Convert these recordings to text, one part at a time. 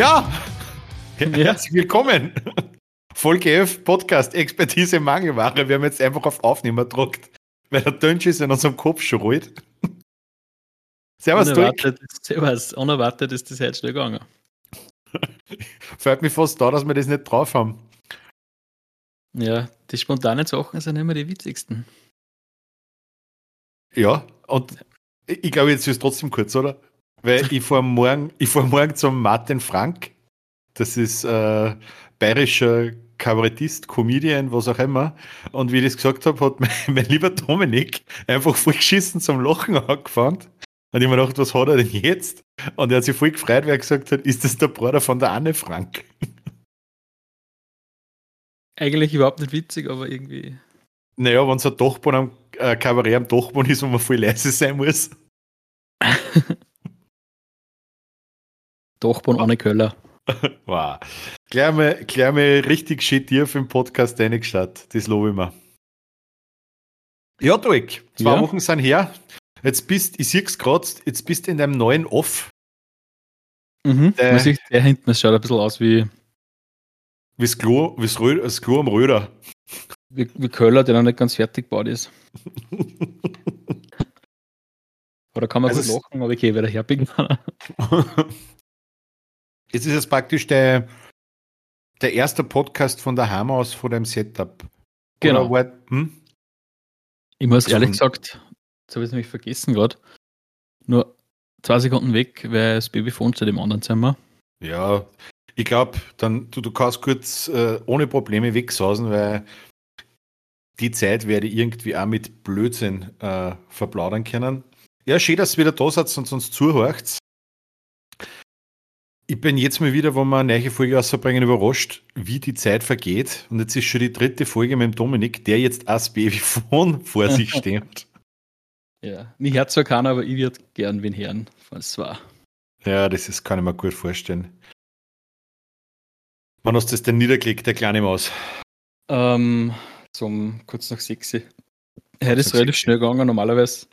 Ja, herzlich willkommen. Folge 11 Podcast Expertise Mangelware. Wir haben jetzt einfach auf Aufnehmer gedruckt, weil der Dönsch ist in unserem Kopf schon ruhig. Servus, unerwartet, Servus, unerwartet ist das jetzt schnell gegangen. Fällt mir fast da, dass wir das nicht drauf haben. Ja, die spontanen Sachen sind immer die witzigsten. Ja, und ich glaube, jetzt ist es trotzdem kurz, oder? Weil ich fahre morgen, ich fahr morgen zum Martin Frank. Das ist äh, bayerischer Kabarettist, Comedian, was auch immer. Und wie ich das gesagt habe, hat mein, mein lieber Dominik einfach voll geschissen zum Lachen angefangen. Und ich mir gedacht, was hat er denn jetzt? Und er hat sich voll gefreut, weil er gesagt hat, ist das der Bruder von der Anne Frank? Eigentlich überhaupt nicht witzig, aber irgendwie. Naja, wenn es ein Dachboden am äh, Kabarett am Dachboden ist, wo man voll leise sein muss. Dachboden ohne Köller. wow. Gleich mal, gleich mal richtig shit tief im Podcast reingestartet. Das lobe ich mir. Ja, Doik, zwei ja. Wochen sind her. Jetzt bist, ich sehe es gerade, jetzt bist du in deinem neuen Off. Mhm. Der, Man sieht der hinten, es schaut ein bisschen aus wie. Wie das Klo, wie das, Rö, das Klo am Röder. Wie, wie Köller, der noch nicht ganz fertig gebaut ist. Oder kann man also gut lachen, aber ich gehe wieder herbiegen. Jetzt ist es praktisch der, der erste Podcast von der aus vor dem Setup. Genau. War, hm? Ich muss ehrlich gesagt, jetzt habe ich es nämlich vergessen gerade, nur zwei Sekunden weg, weil das Babyphone zu dem anderen Zimmer. Ja, ich glaube, dann du, du kannst kurz äh, ohne Probleme wegsausen, weil die Zeit werde ich irgendwie auch mit Blödsinn äh, verplaudern können. Ja, schön, dass ihr wieder da seid und uns zuhört. Ich bin jetzt mal wieder, wo wir eine neue Folge rausbringen, überrascht, wie die Zeit vergeht. Und jetzt ist schon die dritte Folge mit dem Dominik, der jetzt als Babyphone vor sich steht. Ja, mich hört zwar keiner, aber ich würde gern wen hören, falls es war. Ja, das ist, kann ich mir gut vorstellen. Wann hast du das denn niedergelegt, der kleine Maus? Ähm, zum kurz nach sechs. Heute ist relativ schnell gegangen, normalerweise.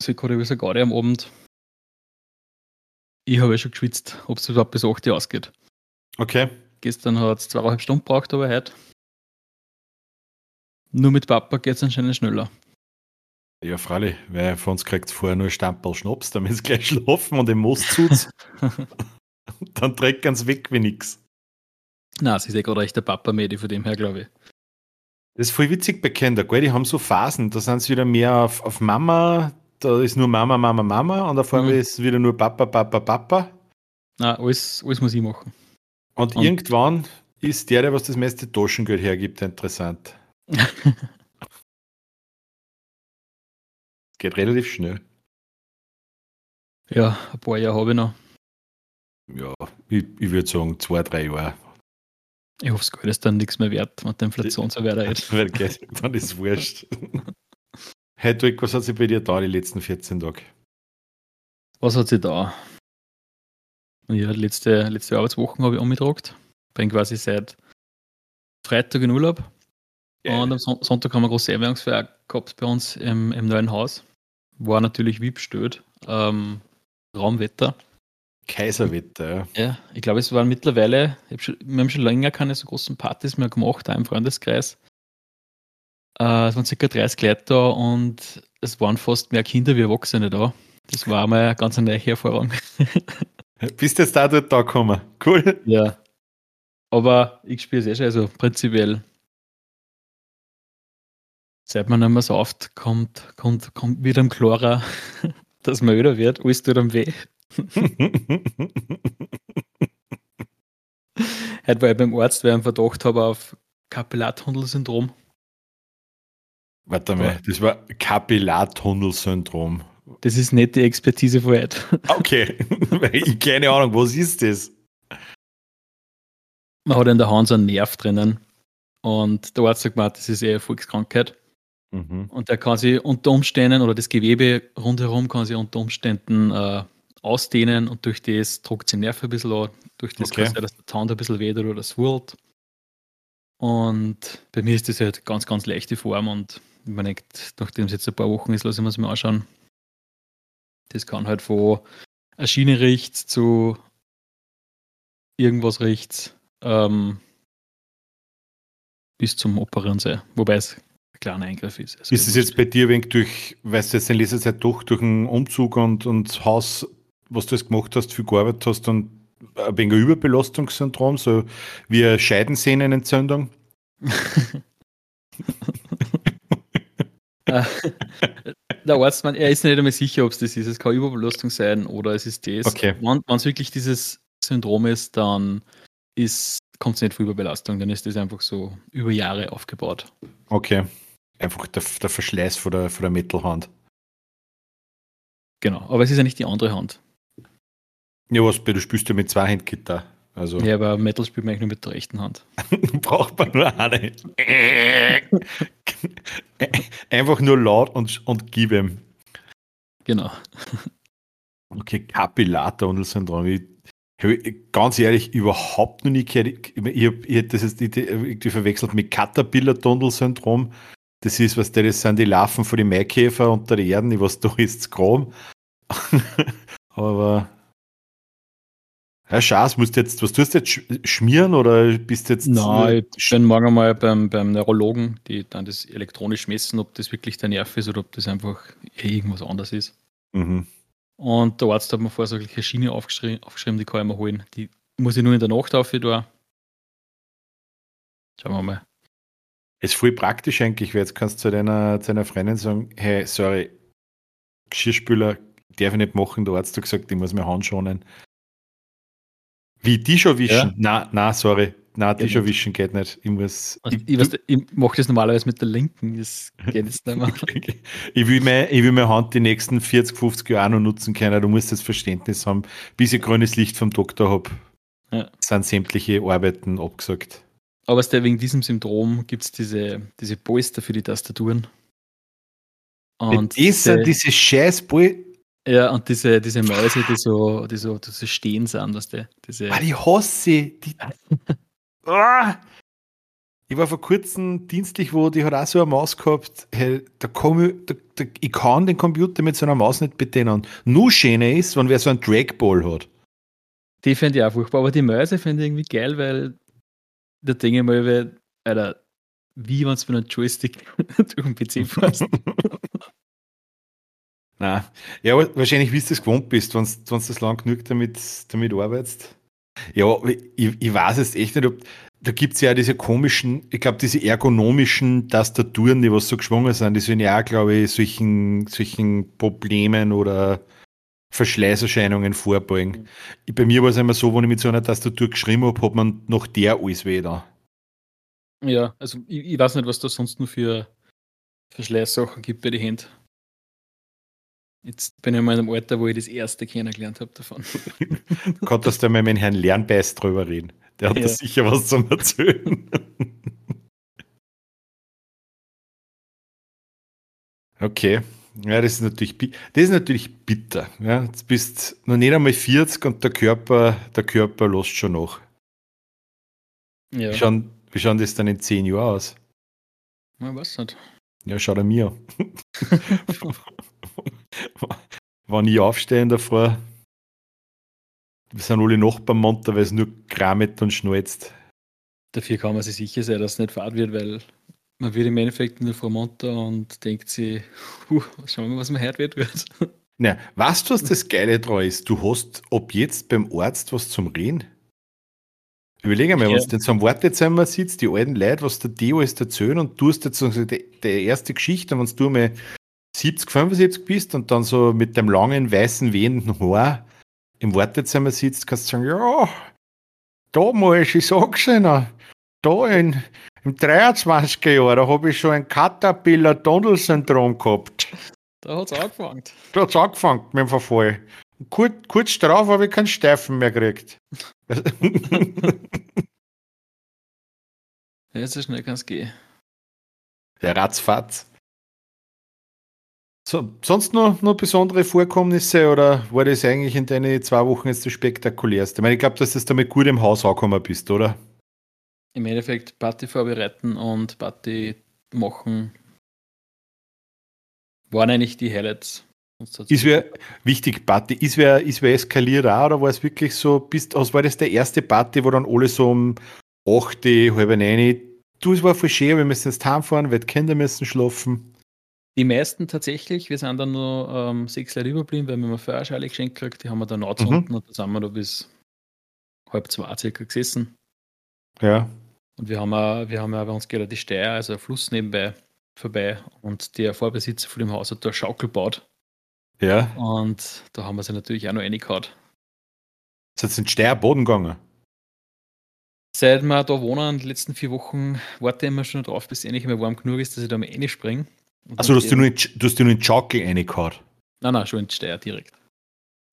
Also ich gerade so gerade am Abend ich habe ja schon geschwitzt, ob es überhaupt bis 8 Uhr ausgeht. Okay. Gestern hat es zweieinhalb Stunden gebraucht, aber heute. Nur mit Papa geht es anscheinend schneller. Ja, freilich, weil von uns kriegt vorher nur Stamperl Schnaps, damit es gleich schlafen und im Moos tut. Dann trägt ganz weg wie nix. Na, sie ist ja gerade echt der Papa-Medi von dem her, glaube ich. Das ist voll witzig bei Kindern, gell? Die haben so Phasen, da sind sie wieder mehr auf, auf Mama, da ist nur Mama, Mama, Mama und auf einmal mhm. ist wieder nur Papa, Papa, Papa. Na, alles, alles muss ich machen. Und, und irgendwann ist der, der was das meiste Taschengeld hergibt, interessant. Geht relativ schnell. Ja, ein paar Jahre habe ich noch. Ja, ich, ich würde sagen zwei, drei Jahre. Ich hoffe, das Geld ist dann nichts mehr wert, wenn die Inflation so weiter ist. dann ist es wurscht. Hey Dirk, was hat sich bei dir da die letzten 14 Tage? Was hat sich da? Ja, letzte, letzte Arbeitswochen habe ich umgedruckt. Bin quasi seit Freitag in Urlaub. Yeah. Und am Sonntag haben wir große Erwärmungsfeier gehabt bei uns im, im neuen Haus. War natürlich wie bestellt. Ähm, Raumwetter. Kaiserwetter, ja. Ich glaube, es waren mittlerweile, schon, wir haben schon länger keine so großen Partys mehr gemacht, auch im Freundeskreis. Äh, es waren ca. 30 Leute da und es waren fast mehr Kinder wie Erwachsene da. Das war mal eine ganz neue Erfahrung. Bist jetzt da dort da gekommen? Cool. Ja. Aber ich spiele es eh schon, also prinzipiell. Seit man nicht mehr so oft kommt, kommt, kommt wieder im Chlora, dass man öder wird, alles tut am weh. Heute war ich beim Arzt, weil ich einen Verdacht habe auf Kapillartunnelsyndrom. Warte mal, das war Kapillartunnelsyndrom. Das ist nicht die Expertise von heute. Okay, ich keine Ahnung, was ist das? Man hat in der Hand so einen Nerv drinnen und der Arzt sagt mal, das ist eher eine Volkskrankheit. Mhm. Und der kann sich unter Umständen oder das Gewebe rundherum kann sich unter Umständen äh, ausdehnen und durch das druckt sich Nerv ein bisschen an. Durch das okay. kann sein, dass der Tand ein bisschen weht oder das wurlt. Und bei mir ist das halt ganz, ganz leichte Form und ich meine, nachdem es jetzt ein paar Wochen ist, lasse ich mir es mal anschauen. Das kann halt von eine Schiene riecht zu irgendwas riecht ähm, bis zum Operieren sei. Wobei es ein kleiner Eingriff ist. Also ist es jetzt bei dir wenig durch, weißt du jetzt in letzter Zeit doch durch einen Umzug und, und Haus, was du jetzt gemacht hast, viel gearbeitet hast und ein wenig ein Überbelastungssyndrom, so wie eine Scheidensehnenentzündung? der Arzt, man, er ist nicht einmal sicher, ob es das ist. Es kann Überbelastung sein oder es ist das. Okay. Wenn es wirklich dieses Syndrom ist, dann kommt es nicht vor Überbelastung, dann ist das einfach so über Jahre aufgebaut. Okay. Einfach der, der Verschleiß von der, von der Metalhand. Genau, aber es ist ja nicht die andere Hand. Ja, was, du spielst ja mit zwei Handgitarre. Also. Ja, aber Metal spielt man eigentlich nur mit der rechten Hand. Braucht man nur eine. Einfach nur laut und, und gib ihm. Genau. Okay, Kapillartunnelsyndrom. Ich, ich, ganz ehrlich, überhaupt noch nie gehört. Ich, ich habe das jetzt irgendwie verwechselt mit Caterpillar-Tunnelsyndrom. Das ist, was der, das sind die Larven von den Maikäfer unter der Erde, was da ist, Chrom. Aber ja, Schaß, musst jetzt, was tust du jetzt schmieren oder bist du jetzt. Nein, ich bin morgen mal beim, beim Neurologen, die dann das elektronisch messen, ob das wirklich der Nerv ist oder ob das einfach irgendwas anderes ist. Mhm. Und der Arzt hat mir vorher so eine Schiene aufgeschrieben, aufgeschrieben, die kann ich mir holen. Die muss ich nur in der Nacht auf da. Schauen wir mal. Ist voll praktisch eigentlich, weil jetzt kannst du zu deiner, zu deiner Freundin sagen, hey, sorry, Geschirrspüler darf ich nicht machen, der Arzt hat gesagt, ich muss mir Hand schonen. Wie die schon wischen? Ja. Nein, nein, sorry. Nein, die schon wischen geht nicht. Ich muss. Ich, ich, ich mache das normalerweise mit der linken. Das geht jetzt nicht mehr. ich, will meine, ich will meine Hand die nächsten 40, 50 Jahre noch nutzen können. Du musst das Verständnis haben. Bis ich grünes Licht vom Doktor habe, ja. sind sämtliche Arbeiten abgesagt. Aber wegen diesem Syndrom gibt es diese, diese Polster für die Tastaturen. Und das sind diese scheiß Polster. Ja, und diese, diese Mäuse, die so, die so, die so stehen sind, was die, diese. Ah, die hasse die. ah! Ich war vor kurzem dienstlich, wo die hat auch so eine Maus gehabt. Hey, da komm ich, da, da, ich kann den Computer mit so einer Maus nicht bedienen. Nur schöner ist, wenn wer so einen Trackball hat. Die finde ich auch furchtbar, aber die Mäuse finde ich irgendwie geil, weil da denke ich mal, Alter, wie wenn es mit einem Joystick durch den PC fährst. Nein. Ja, wahrscheinlich, wie du es gewohnt bist, wenn du das lang genug damit, damit arbeitest. Ja, ich, ich weiß jetzt echt nicht, ob. Da gibt es ja diese komischen, ich glaube, diese ergonomischen Tastaturen, die was so geschwungen sind, die sollen ja auch, glaube ich, solchen, solchen Problemen oder Verschleißerscheinungen vorbeugen. Mhm. Bei mir war es immer so, wenn ich mit so einer Tastatur geschrieben habe, hat man noch der alles wieder. Ja, also ich, ich weiß nicht, was da sonst noch für Verschleißsachen gibt bei den Händen. Jetzt bin ich mal in einem Alter, wo ich das erste kennengelernt habe davon. du konntest ja mal mit Herrn Lernbeiß drüber reden. Der hat ja. da sicher was zum Erzählen. okay. Ja, das ist natürlich, das ist natürlich bitter. Ja, jetzt bist noch nicht einmal 40 und der Körper, der Körper lässt schon nach. Ja. Wie, schauen, wie schauen das dann in 10 Jahren aus? Man weiß nicht. Ja, schaut er mir. Wenn ich aufstehe davor, wir sind alle noch beim Monter, weil es nur kramet und schnalzt. Dafür kann man sich sicher sein, dass es nicht fad wird, weil man wird im Endeffekt nur vor Monter und denkt sich, uh, schauen wir mal, was man heute wird. Ja, weißt du, was das Geile daran ist? Du hast ab jetzt beim Arzt was zum Reden. Überlege mal, ja. wenn du in so einem Wartezimmer sitzt, die alten Leute, was der Deo ist erzählen und du hast jetzt so die, die erste Geschichte, wenn du mal 70, 75 bist und dann so mit dem langen, weißen, wehenden Haar im Wartezimmer sitzt, kannst du sagen, ja, damals, ich sag's Ihnen, da in, im 23er Jahr, da habe ich schon ein Caterpillar-Tunnel-Syndrom gehabt. Da hat's angefangen. Da hat's angefangen mit dem Verfall. Kurz, kurz darauf habe ich keinen Steifen mehr gekriegt. ja, so schnell kann es gehen. Ja, ratzfatz. So, sonst noch, noch besondere Vorkommnisse oder war das eigentlich in deinen zwei Wochen jetzt das spektakulärste? Ich meine, ich glaube, dass du damit gut im Haus angekommen bist, oder? Im Endeffekt Party vorbereiten und Party machen waren eigentlich die Highlights. Ist wer, wichtig, Party, ist wer, ist wer eskaliert auch, oder war es wirklich so, bist, also war das der erste Party, wo dann alle so um 8, halb 9, du, es war voll schön, wir müssen jetzt heimfahren, weil die Kinder müssen schlafen. Die meisten tatsächlich, wir sind dann nur ähm, sechs Leute überblieben, weil wir haben Feuerschale geschenkt gekriegt, die haben wir dann angezündet mhm. und da sind wir da bis halb zwei circa gesessen. Ja. Und wir haben auch, wir haben auch bei uns geht die Steier, also ein Fluss nebenbei vorbei und der Vorbesitzer von dem Haus hat da eine Schaukel gebaut. Ja. Und da haben wir sie natürlich auch noch reingehauen. Ist jetzt in Steier Boden gegangen? Seit wir da wohnen, die letzten vier Wochen, warte ich immer schon drauf, bis es endlich mal warm genug ist, dass ich da mal reinspringe. Also, du hast, nur in, du hast dir nur in Schaukel reingehauen? Nein, nein, schon in Steier direkt.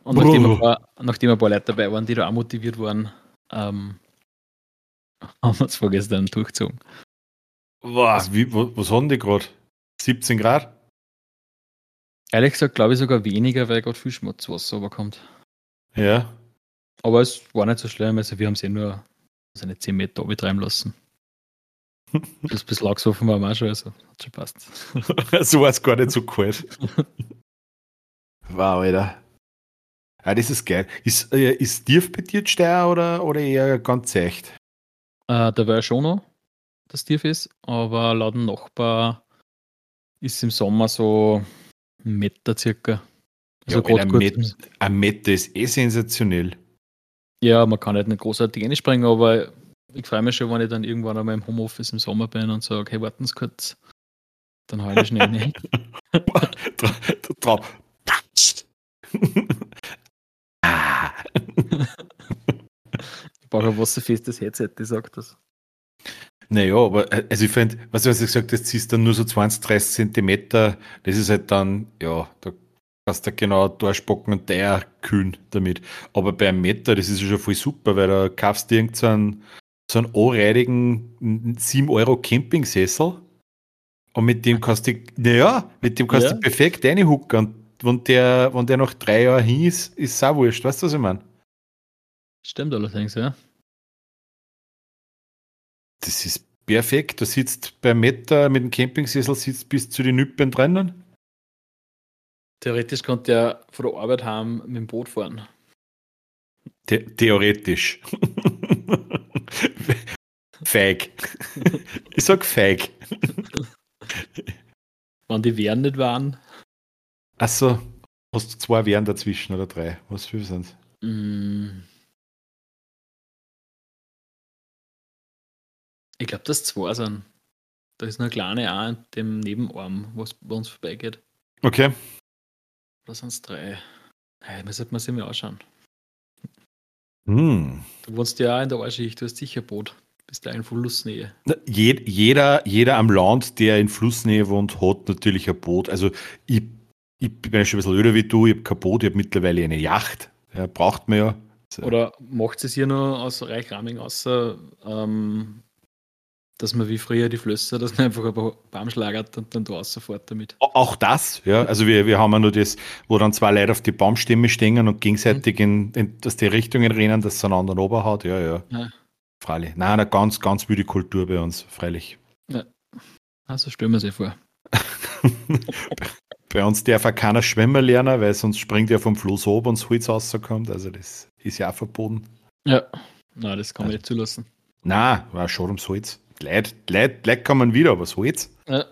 Und nachdem ein, paar, nachdem ein paar Leute dabei waren, die da auch motiviert waren, ähm, haben wir es vorgestern durchgezogen. Was, wie, was haben die gerade? 17 Grad? Ehrlich gesagt, glaube ich sogar weniger, weil gerade viel Schmutzwasser überkommt. Ja. Aber es war nicht so schlimm, also wir haben es eh nur seine 10 Meter betreiben lassen. Das bis Lachsofen war auch schon, also hat schon passt. so war es gar nicht so kalt. wow, Alter. Ja, das ist geil. Ist, äh, ist tief bei dir Steier oder, oder eher ganz echt? Äh, da war ja schon noch, dass tief ist, aber laut dem Nachbar ist im Sommer so ein Meter circa. Also ja, ein, Met, ein Meter ist eh sensationell. Ja, man kann halt nicht großartig reinspringen, aber ich freue mich schon, wenn ich dann irgendwann einmal im Homeoffice im Sommer bin und sage, hey, warten Sie kurz. Dann halte ich schnell rein. Drauf. ich brauche ein wasserfestes Headset, die sagt das. Naja, aber äh, also ich finde, was du gesagt hast, ziehst dann nur so 20, 30 Zentimeter, das ist halt dann, ja, da kannst du genau durchspocken und der kühlen damit. Aber bei einem Meter, das ist ja schon voll super, weil da kaufst du irgendeinen so einen anreidigen 7 Euro Campingsessel und mit dem kannst du, naja, mit dem kannst ja. du perfekt reinhucken und wenn der, wenn der noch drei Jahre hin ist, ist es auch wurscht, weißt du, was ich meine? Stimmt allerdings, ja. Das ist perfekt. Du sitzt beim Meter mit dem Campingsessel sitzt bis zu den Nüppen drinnen. Theoretisch konnte er von der Arbeit heim mit dem Boot fahren. The theoretisch. feig. Ich sag feig. Wenn die Wehren nicht waren. Achso, hast du zwei Wehren dazwischen oder drei? Was für sind mm. Ich glaube, dass zwei sind. Da ist eine kleine auch in dem Nebenarm, was bei uns vorbeigeht. Okay. Da sind es drei. Hey, da sollte man sich mal anschauen. Hm. Du wohnst ja auch in der Arschicht, du hast sicher Boot. Bist da in Flussnähe. Je, jeder, jeder am Land, der in Flussnähe wohnt, hat natürlich ein Boot. Also ich, ich bin schon ein bisschen öder wie du, ich habe kein Boot, ich habe mittlerweile eine Yacht. Ja, braucht man ja. So. Oder macht es hier nur aus Reichraming außer ähm, dass man wie früher die Flösser, dass man einfach ein paar Baum schlagert und dann da sofort damit. Auch das, ja. Also wir, wir haben ja nur das, wo dann zwei Leute auf die Baumstämme stehen und gegenseitig mhm. in, in dass die Richtungen rennen, dass es einen anderen Oberhaut, ja, ja. ja. Freilich. Nein, eine ganz, ganz wilde Kultur bei uns, freilich. Ja. Also stellen wir sich vor. bei uns darf auch keiner schwimmen lernen, weil sonst springt er vom Fluss ab und das Holz rauskommt. Also das ist ja auch verboten. Ja, nein, das kann man also, nicht zulassen. Nein, war schon ums Holz. Leid, Leid, Leid kann man wieder, aber so jetzt. Ja.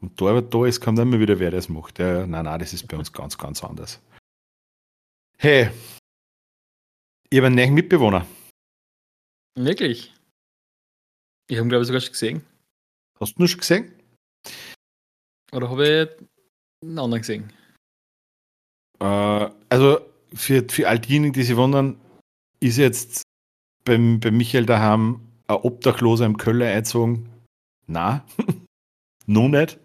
Und da, da ist, kommt immer wieder, wer das macht. Ja, nein, nein, das ist bei uns ganz, ganz anders. Hey, ich habe einen neuen Mitbewohner. Wirklich? Ich habe ihn, glaube ich, sogar schon gesehen. Hast du nur schon gesehen? Oder habe ich einen anderen gesehen? Äh, also, für, für all diejenigen, die sich wundern, ist jetzt beim, bei Michael daheim ein Obdachloser im Köller einzogen? Na, nun nicht.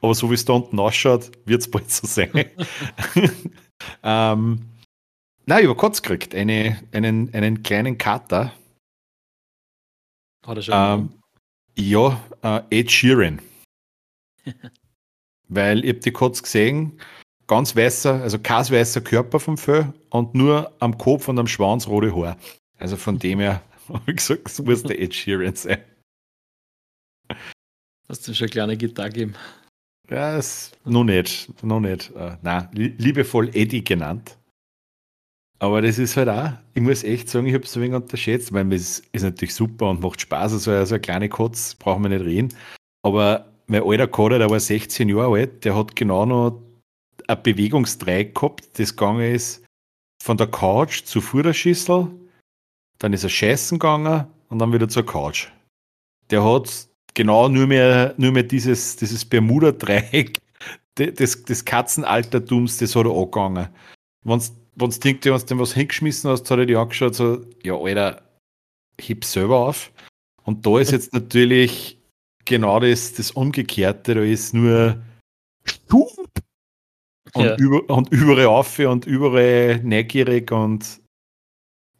Aber so wie es da unten ausschaut, wird es bald so sein. ähm, na, ich habe Kotz gekriegt. Eine, einen, einen kleinen Kater. Hat er schon? Ähm, ja, äh, Ed Sheeran. Weil ich habe die Kotz gesehen, ganz weißer, also kein weißer Körper vom Fell und nur am Kopf und am Schwanz rote Haar. Also von dem her habe ich gesagt, es muss der Ed Sheeran sein. Hast du schon eine kleine Gitarre gegeben? Ja, ist noch nicht, noch nicht. Äh, nein, liebevoll Eddie genannt. Aber das ist halt auch, ich muss echt sagen, ich habe es ein wenig unterschätzt. Meine, es ist natürlich super und macht Spaß. Also, also ein kleiner Kotz, brauchen wir nicht reden. Aber mein alter Kader, der war 16 Jahre alt, der hat genau noch ein Bewegungsdreieck gehabt, das gegangen ist von der Couch zur Futterschüssel, dann ist er scheißen gegangen und dann wieder zur Couch. Der hat genau nur mehr, nur mehr dieses, dieses Bermuda-Dreieck des, des Katzenaltertums, das hat er angegangen. Wenn du denkt, wenn du dem was hingeschmissen hast, hat er die angeschaut, so, ja, Alter, heb selber auf. Und da ist jetzt natürlich genau das, das Umgekehrte, da ist nur Schub und, ja. über, und überall auf und überall neugierig und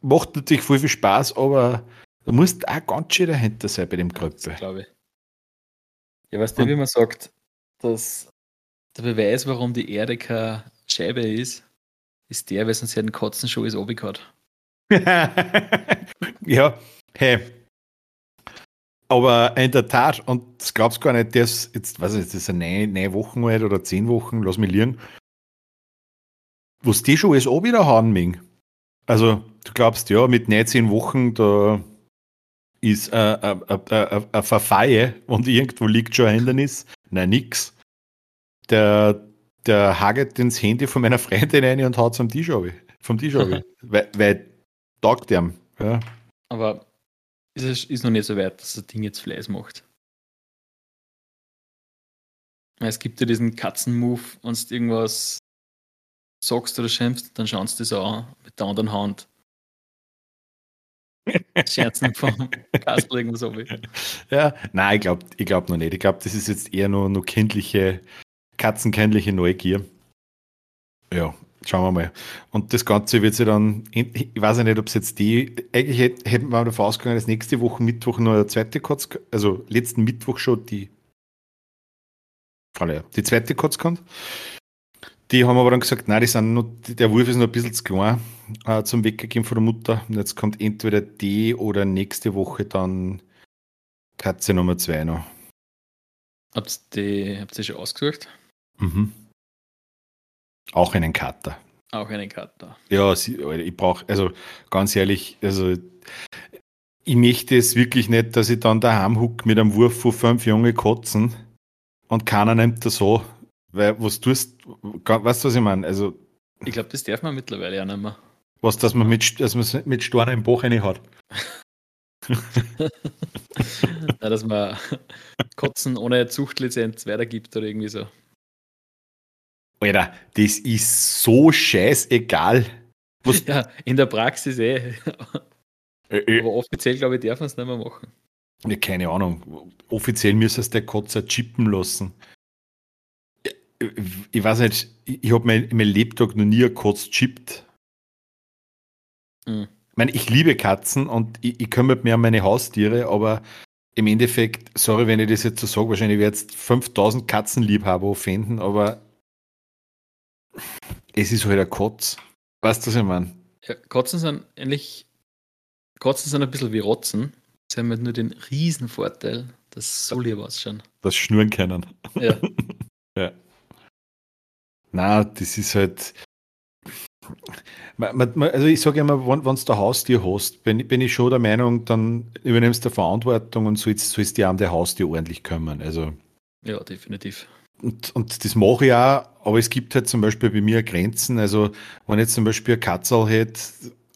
macht natürlich voll viel Spaß, aber du musst auch ganz schön dahinter sein bei dem Gröppe. Glaube ich. Ja, weißt du, wie man sagt, dass der Beweis, warum die Erde keine Scheibe ist, ist der, weil sonst ja den Katzen schon alles hat. ja, hey. Aber in der Tat, und das glaubst gar nicht, das jetzt, weiß ich, das ist eine neun Wochen alt oder zehn Wochen, lass mich liegen, was die schon alles wieder haben, Ming. Also, du glaubst ja, mit 19 Wochen, da ist eine Verfeie und irgendwo liegt schon ein Hindernis. Nein, nix. Der, der hagelt ins Handy von meiner Freundin rein und haut es am Tisch ab. Vom Tisch ab. weil, weil taugt ihm. Ja. Aber ist es ist noch nicht so weit, dass das Ding jetzt Fleiß macht. Es gibt ja diesen Katzenmove, wenn du irgendwas sagst oder schimpfst, dann schaust du das an mit der anderen Hand. Scherzen vom Kasperl irgendwas so. Ja, nein, ich glaube ich glaub noch nicht. Ich glaube, das ist jetzt eher nur, nur kindliche, katzenkindliche Neugier. Ja, schauen wir mal. Und das Ganze wird sich dann, ich weiß ja nicht, ob es jetzt die, eigentlich hätten wir davon ausgegangen, dass nächste Woche Mittwoch nur eine zweite Kotz, also letzten Mittwoch schon die, die zweite Kotz kommt. Die haben aber dann gesagt, nein, die sind noch, der Wurf ist noch ein bisschen zu klein äh, zum Weggegeben von der Mutter. Und jetzt kommt entweder die oder nächste Woche dann Katze Nummer 2 noch. Habt ihr, habt ihr schon ausgesucht? Mhm. Auch einen Kater. Auch einen Kater. Ja, ich brauche, also ganz ehrlich, also ich möchte es wirklich nicht, dass ich dann daheim huck mit einem Wurf von fünf junge Katzen und keiner nimmt das so weil, was tust, weißt du, was ich meine? Also, ich glaube, das darf man mittlerweile ja nicht mehr. Was, dass man mit, dass man mit Storn im Bach rein hat. dass man Kotzen ohne Zuchtlizenz weitergibt oder irgendwie so. Alter, das ist so scheißegal. Was ja, in der Praxis eh. Äh, äh. Aber offiziell, glaube ich, darf man es nicht mehr machen. Ja, keine Ahnung. Offiziell müsstest du der Kotzer chippen lassen ich weiß nicht, ich habe mein, mein Lebtag noch nie kurz chippt. Mhm. Ich meine, ich liebe Katzen und ich, ich kümmere mich um meine Haustiere, aber im Endeffekt, sorry, wenn ich das jetzt so sage, wahrscheinlich werde jetzt 5000 Katzenliebhaber finden, aber es ist halt ein Kotz. Weißt du, was ich meine? Ja, Katzen sind ähnlich, Katzen sind ein bisschen wie Rotzen. Sie haben halt nur den riesen Vorteil, dass so lieb ausschauen. Das schnurren können. Ja. ja. Na, das ist halt. Also ich sage immer, wenn, wenn du ein Haustier hast, bin, bin ich schon der Meinung, dann übernimmst du Verantwortung und sollst, sollst dir an der Haustier ordentlich kümmern. Also, ja, definitiv. Und, und das mache ich auch, aber es gibt halt zum Beispiel bei mir Grenzen. Also wenn ich jetzt zum Beispiel ein Katzel hätte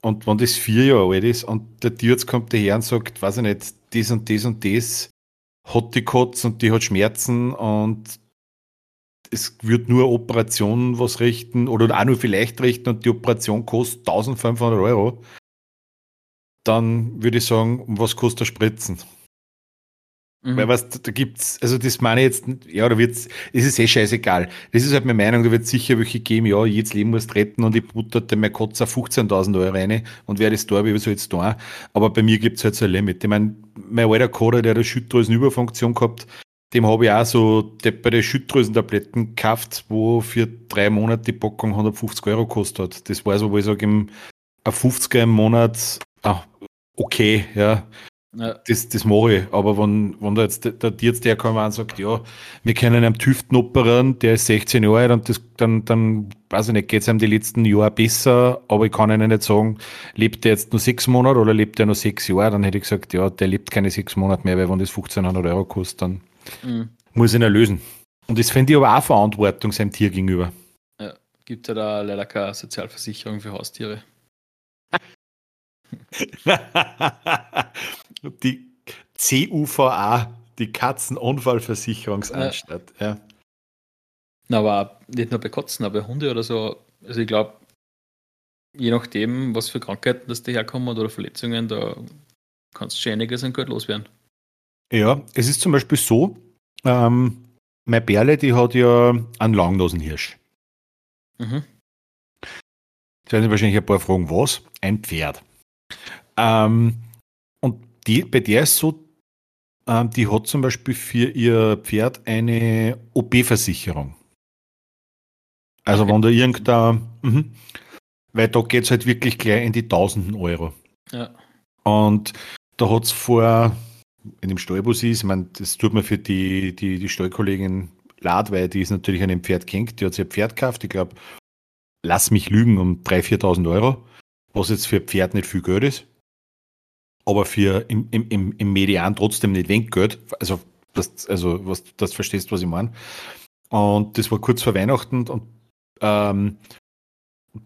und wenn das vier Jahre alt ist und der Tierarzt kommt daher und sagt, weiß ich nicht, das und das und das hat die Katze und die hat Schmerzen und es wird nur Operationen was richten oder auch nur vielleicht richten und die Operation kostet 1500 Euro, dann würde ich sagen, was kostet der Spritzen? Mhm. Weil was, da gibt's, also das meine ich jetzt, ja, da wird's, es ist eh scheißegal. Das ist halt meine Meinung, da wird sicher welche geben, ja, jedes Leben muss retten und ich butterte mein Kotzer 15.000 Euro rein und wer das da, wie soll jetzt da? Aber bei mir gibt's halt so ein Limit. Ich meine, mein alter Coder, der eine Schilddrüsenüberfunktion gehabt, dem habe ich auch so deppere Schilddrüsentabletten gekauft, wo für drei Monate die Packung 150 Euro kostet hat. Das war so, wo ich sage, ein 50er im Monat, ah, okay, ja. Ja. Das, das mache ich. Aber wenn, wenn da jetzt der Tierarzt der kommt und sagt, ja, wir können einem Tüften operieren, der ist 16 Jahre alt und das, dann, dann, weiß ich nicht, geht es ihm die letzten Jahre besser, aber ich kann ihnen nicht sagen, lebt der jetzt nur sechs Monate oder lebt der nur sechs Jahre, dann hätte ich gesagt, ja, der lebt keine sechs Monate mehr, weil wenn das 1500 Euro kostet, dann mhm. muss ich ihn lösen. Und das finde ich aber auch Verantwortung seinem Tier gegenüber. Ja, gibt ja da leider keine Sozialversicherung für Haustiere. die CUVA, die Katzenunfallversicherungsanstalt. Ja. ja. Na, aber nicht nur bei Katzen, aber bei Hunde oder so. Also ich glaube, je nachdem, was für Krankheiten das daherkommen oder Verletzungen, da kannst du schon einiges an Geld loswerden. Ja, es ist zum Beispiel so, ähm, meine Berle, die hat ja einen Langnosenhirsch. Mhm. Jetzt werden Sie wahrscheinlich ein paar fragen, was? Ein Pferd. Ähm, die, bei der ist so, ähm, die hat zum Beispiel für ihr Pferd eine OP-Versicherung. Also okay. wenn da irgendein, mh, weil da geht es halt wirklich gleich in die tausenden Euro. Ja. Und da hat es vor, in dem Stallbus ist, ich meine, das tut mir für die, die, die Stallkollegin leid, weil die ist natürlich an dem Pferd kennt, die hat sich ein Pferd gekauft, ich glaube, lass mich lügen, um 3.000, 4.000 Euro, was jetzt für ein Pferd nicht viel Geld ist aber für im, im, im Median trotzdem nicht wenig Geld. Also, das, also was, das verstehst, was ich meine. Und das war kurz vor Weihnachten und ähm,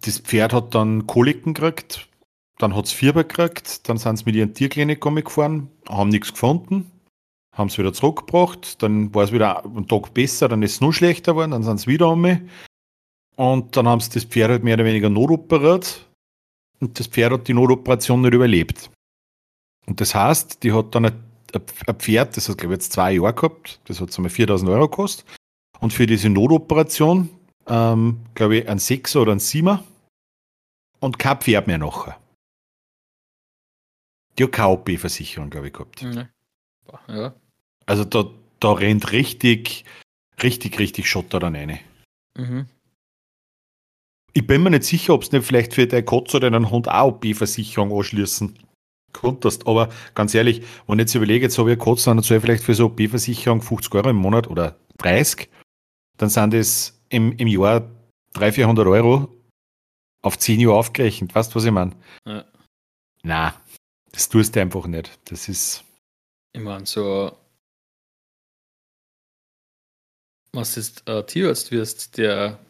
das Pferd hat dann Koliken gekriegt, dann hat es Fieber gekriegt, dann sind sie mit ihren Tierklinik gefahren, haben nichts gefunden, haben es wieder zurückgebracht, dann war es wieder einen Tag besser, dann ist es noch schlechter geworden, dann sind sie wieder um. Und dann haben sie das Pferd halt mehr oder weniger notoperiert und das Pferd hat die Notoperation nicht überlebt. Und das heißt, die hat dann ein, Pferd, das hat glaube ich jetzt zwei Jahre gehabt, das hat einmal 4000 Euro gekostet. Und für diese Notoperation, ähm, glaube ich, ein Sechser oder ein Siemer und kein Pferd mehr nachher. Die hat keine OP-Versicherung, glaube ich, gehabt. Ja. Also da, da rennt richtig, richtig, richtig Schotter dann rein. Mhm. Ich bin mir nicht sicher, ob es nicht vielleicht für deine Katze oder deinen Hund auch OP-Versicherung anschließen konntest. Aber ganz ehrlich, wenn ich jetzt überlege, jetzt habe ich Katze, dann ich vielleicht für so B-Versicherung 50 Euro im Monat oder 30, dann sind das im, im Jahr 300, 400 Euro auf 10 Jahre aufgerechnet. Weißt du, was ich meine? Ja. Na, das tust du einfach nicht. Das ist. Ich meine, so. Was ist äh, Tierarzt wirst, der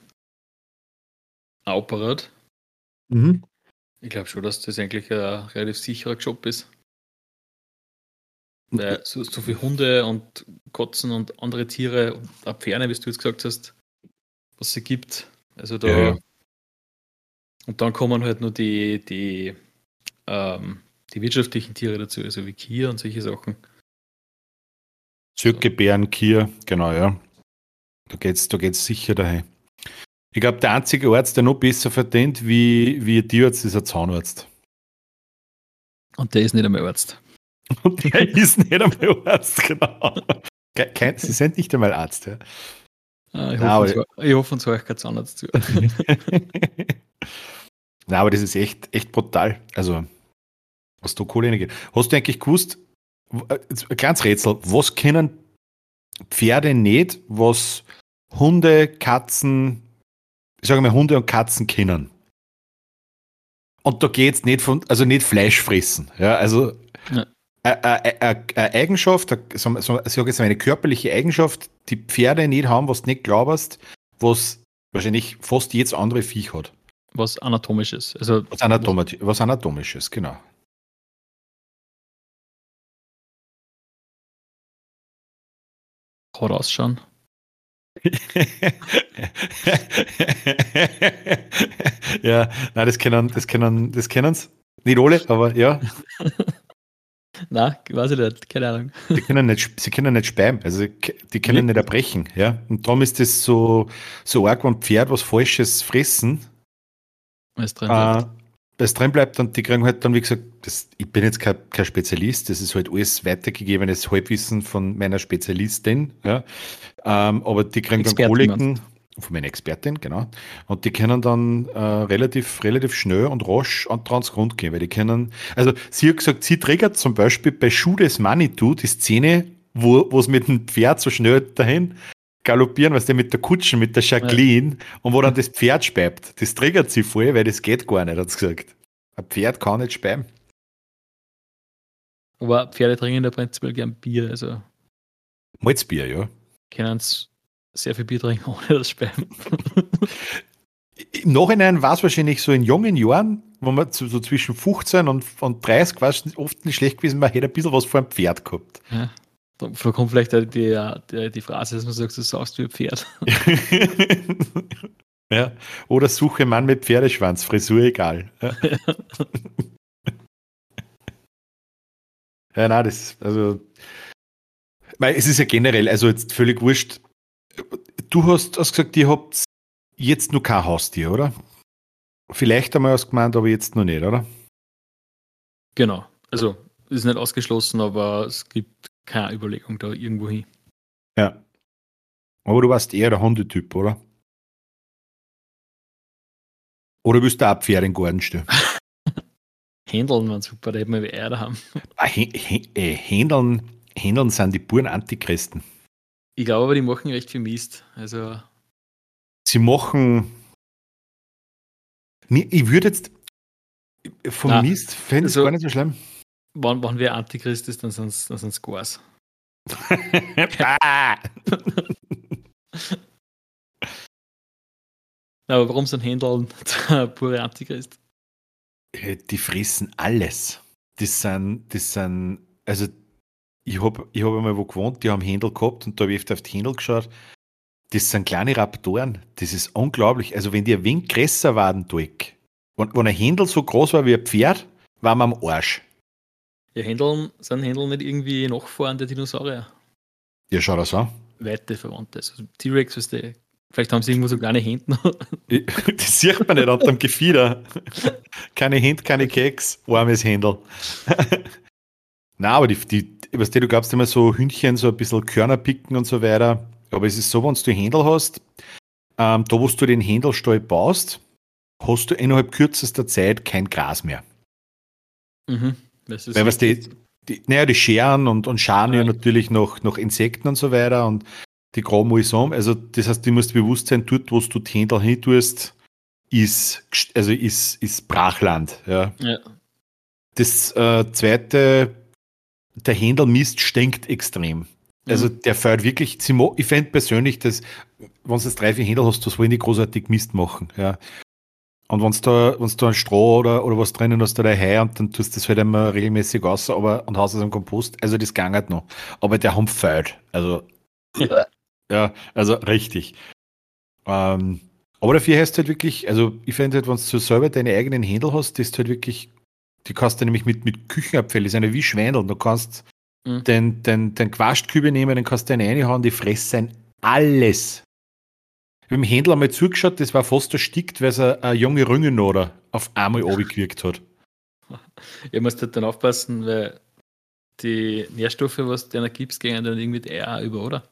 operiert, mhm. Ich glaube schon, dass das eigentlich ein relativ sicherer Job ist. Weil so, so viele Hunde und Katzen und andere Tiere und auch Pferde, wie du jetzt gesagt hast, was es gibt. Also da. Ja, Und dann kommen halt nur die, die, ähm, die wirtschaftlichen Tiere dazu, also wie Kier und solche Sachen. Zirkelbären, Kier, genau, ja. Da geht's, da geht's sicher daheim. Ich glaube, der einzige Arzt, der noch besser verdient wie, wie ein Tierarzt, ist ein Zahnarzt. Und der ist nicht einmal Arzt. Und der ist nicht einmal Arzt, genau. Kein, Sie sind nicht einmal Arzt, ja. Ah, ich, hoffe, Nein, ich hoffe, uns euch kein Zahnarzt zu. Nein, aber das ist echt, echt brutal. Also, was da Kohle geht. Hast du eigentlich gewusst, ein kleines Rätsel, was können Pferde nicht, was Hunde, Katzen, ich sage mal, Hunde und Katzen kennen. Und da geht es nicht von, also nicht Fleisch fressen. Ja, also ja. Eine Eigenschaft, ich sage jetzt mal eine körperliche Eigenschaft, die Pferde nicht haben, was du nicht glaubst, was wahrscheinlich fast jedes andere Viech hat. Was anatomisches. Also was, Anatomi was anatomisches, genau. Vorausschauen. Ja, nein, das kennen, das kennen, das kennen Nicht alle, aber ja. Nein, weiß ich nicht, keine Ahnung. Die können nicht, sie können nicht speien, also die können nicht erbrechen, ja. Und darum ist das so, so arg, wenn Pferd was Falsches fressen. Weil es drin bleibt. Und die kriegen halt dann, wie gesagt, das, ich bin jetzt kein, kein Spezialist, das ist halt alles weitergegebenes Halbwissen von meiner Spezialistin, ja. Ähm, aber die kriegen dann Koliken von meiner Expertin, genau. Und die können dann äh, relativ, relativ schnell und rasch an Transgrund gehen, weil die können, also sie hat gesagt, sie triggert zum Beispiel bei Schuh des Manitou die Szene, wo es mit dem Pferd so schnell dahin galoppieren, was der mit der Kutschen, mit der Jacqueline ja. und wo dann das Pferd speibt. Das triggert sie voll, weil das geht gar nicht, hat sie gesagt. Ein Pferd kann nicht speiben. Aber Pferde trinken ja prinzipiell gern Bier, also. Malzbier, ja. Können sehr viel Bier trinken, ohne das Speiben. Im Nachhinein war es wahrscheinlich so in jungen Jahren, wo man so, so zwischen 15 und, und 30 war es oft nicht schlecht gewesen, man hätte ein bisschen was vor einem Pferd gehabt. Ja. Da kommt vielleicht die, die, die Phrase, dass man sagt, du saust wie ein Pferd. ja. Oder suche Mann mit Pferdeschwanz, Frisur egal. Ja, ja nein, das, also, weil es ist ja generell, also jetzt völlig wurscht. Du hast, hast gesagt, ihr habt jetzt nur kein Haustier, oder? Vielleicht einmal ausgemeint, aber jetzt noch nicht, oder? Genau. Also, ist nicht ausgeschlossen, aber es gibt keine Überlegung da irgendwo hin. Ja. Aber du warst eher der Hundetyp, oder? Oder willst du auch Pferde in den Garten stellen? Händeln waren super, da hätten wir eher haben. Ah, äh, Händeln, Händeln sind die puren Antichristen. Ich glaube aber, die machen recht viel Mist. Also. Sie machen. Ich würde jetzt. Vom Nein, Mist fände ich also, gar nicht so schlimm. Wenn, wenn wer Antichrist ist, dann sind es dann sind's Gors. Aber warum sind Händeln der pure Antichrist? Äh, die fressen alles. Das sind, das sind, also ich habe ich hab einmal wo gewohnt, die haben Händel gehabt und da habe ich auf die Händel geschaut. Das sind kleine Raptoren. Das ist unglaublich. Also wenn die ein wenig größer waren, durch. Wenn, wenn ein Händel so groß war wie ein Pferd, waren wir am Arsch. Ja, Händeln, sind Händel nicht irgendwie Nachfahren der Dinosaurier? Ja, schau das an. Weite Verwandte. Also T-Rex, was die, vielleicht haben sie irgendwo so kleine Hände. das sieht man nicht unter dem Gefieder. keine Hände, keine Keks, warmes Händel. Na, aber die, die, weißt du, du gabst immer so Hündchen, so ein bisschen Körner picken und so weiter. Aber es ist so, wenn du Händel hast, ähm, da wo du den Händelstall baust, hast du innerhalb kürzester Zeit kein Gras mehr. Mhm. Das ist Weil was die, die, naja, die Scheren und, und scharen ja natürlich noch, noch Insekten und so weiter und die graben alles um. Also, das heißt, du musst bewusst sein, dort, wo du die Händel hin tust, ist, also ist, ist Brachland. Ja. ja. Das äh, zweite, der Händelmist stinkt extrem. Also mhm. der fällt wirklich, ich fände persönlich, dass, wenn du das drei, vier Händel hast, das wollen die großartig Mist machen. Ja. Und wenn du da, wenn's da ein Stroh oder, oder was drinnen hast, oder Hai, und dann tust du das halt immer regelmäßig aus aber, und haust es am Kompost, also das ging halt noch. Aber der Hund fällt. Also, ja. ja, also richtig. Ähm, aber dafür hast du halt wirklich, also ich finde halt, wenn du selber deine eigenen Händel hast, das ist halt wirklich, die kannst du nämlich mit, mit Küchenabfällen, sind ja wie Schweineln. Du kannst mhm. den, den, den Quastkübel nehmen, den kannst du reinhauen, die fressen alles. Ich habe dem Händler mal zugeschaut, das war fast erstickt, weil es eine, junge Rüngennoder auf einmal gewirkt hat. Ihr müsst halt dann aufpassen, weil die Nährstoffe, was du einer gibst, gehen dann irgendwie die Eier über, oder?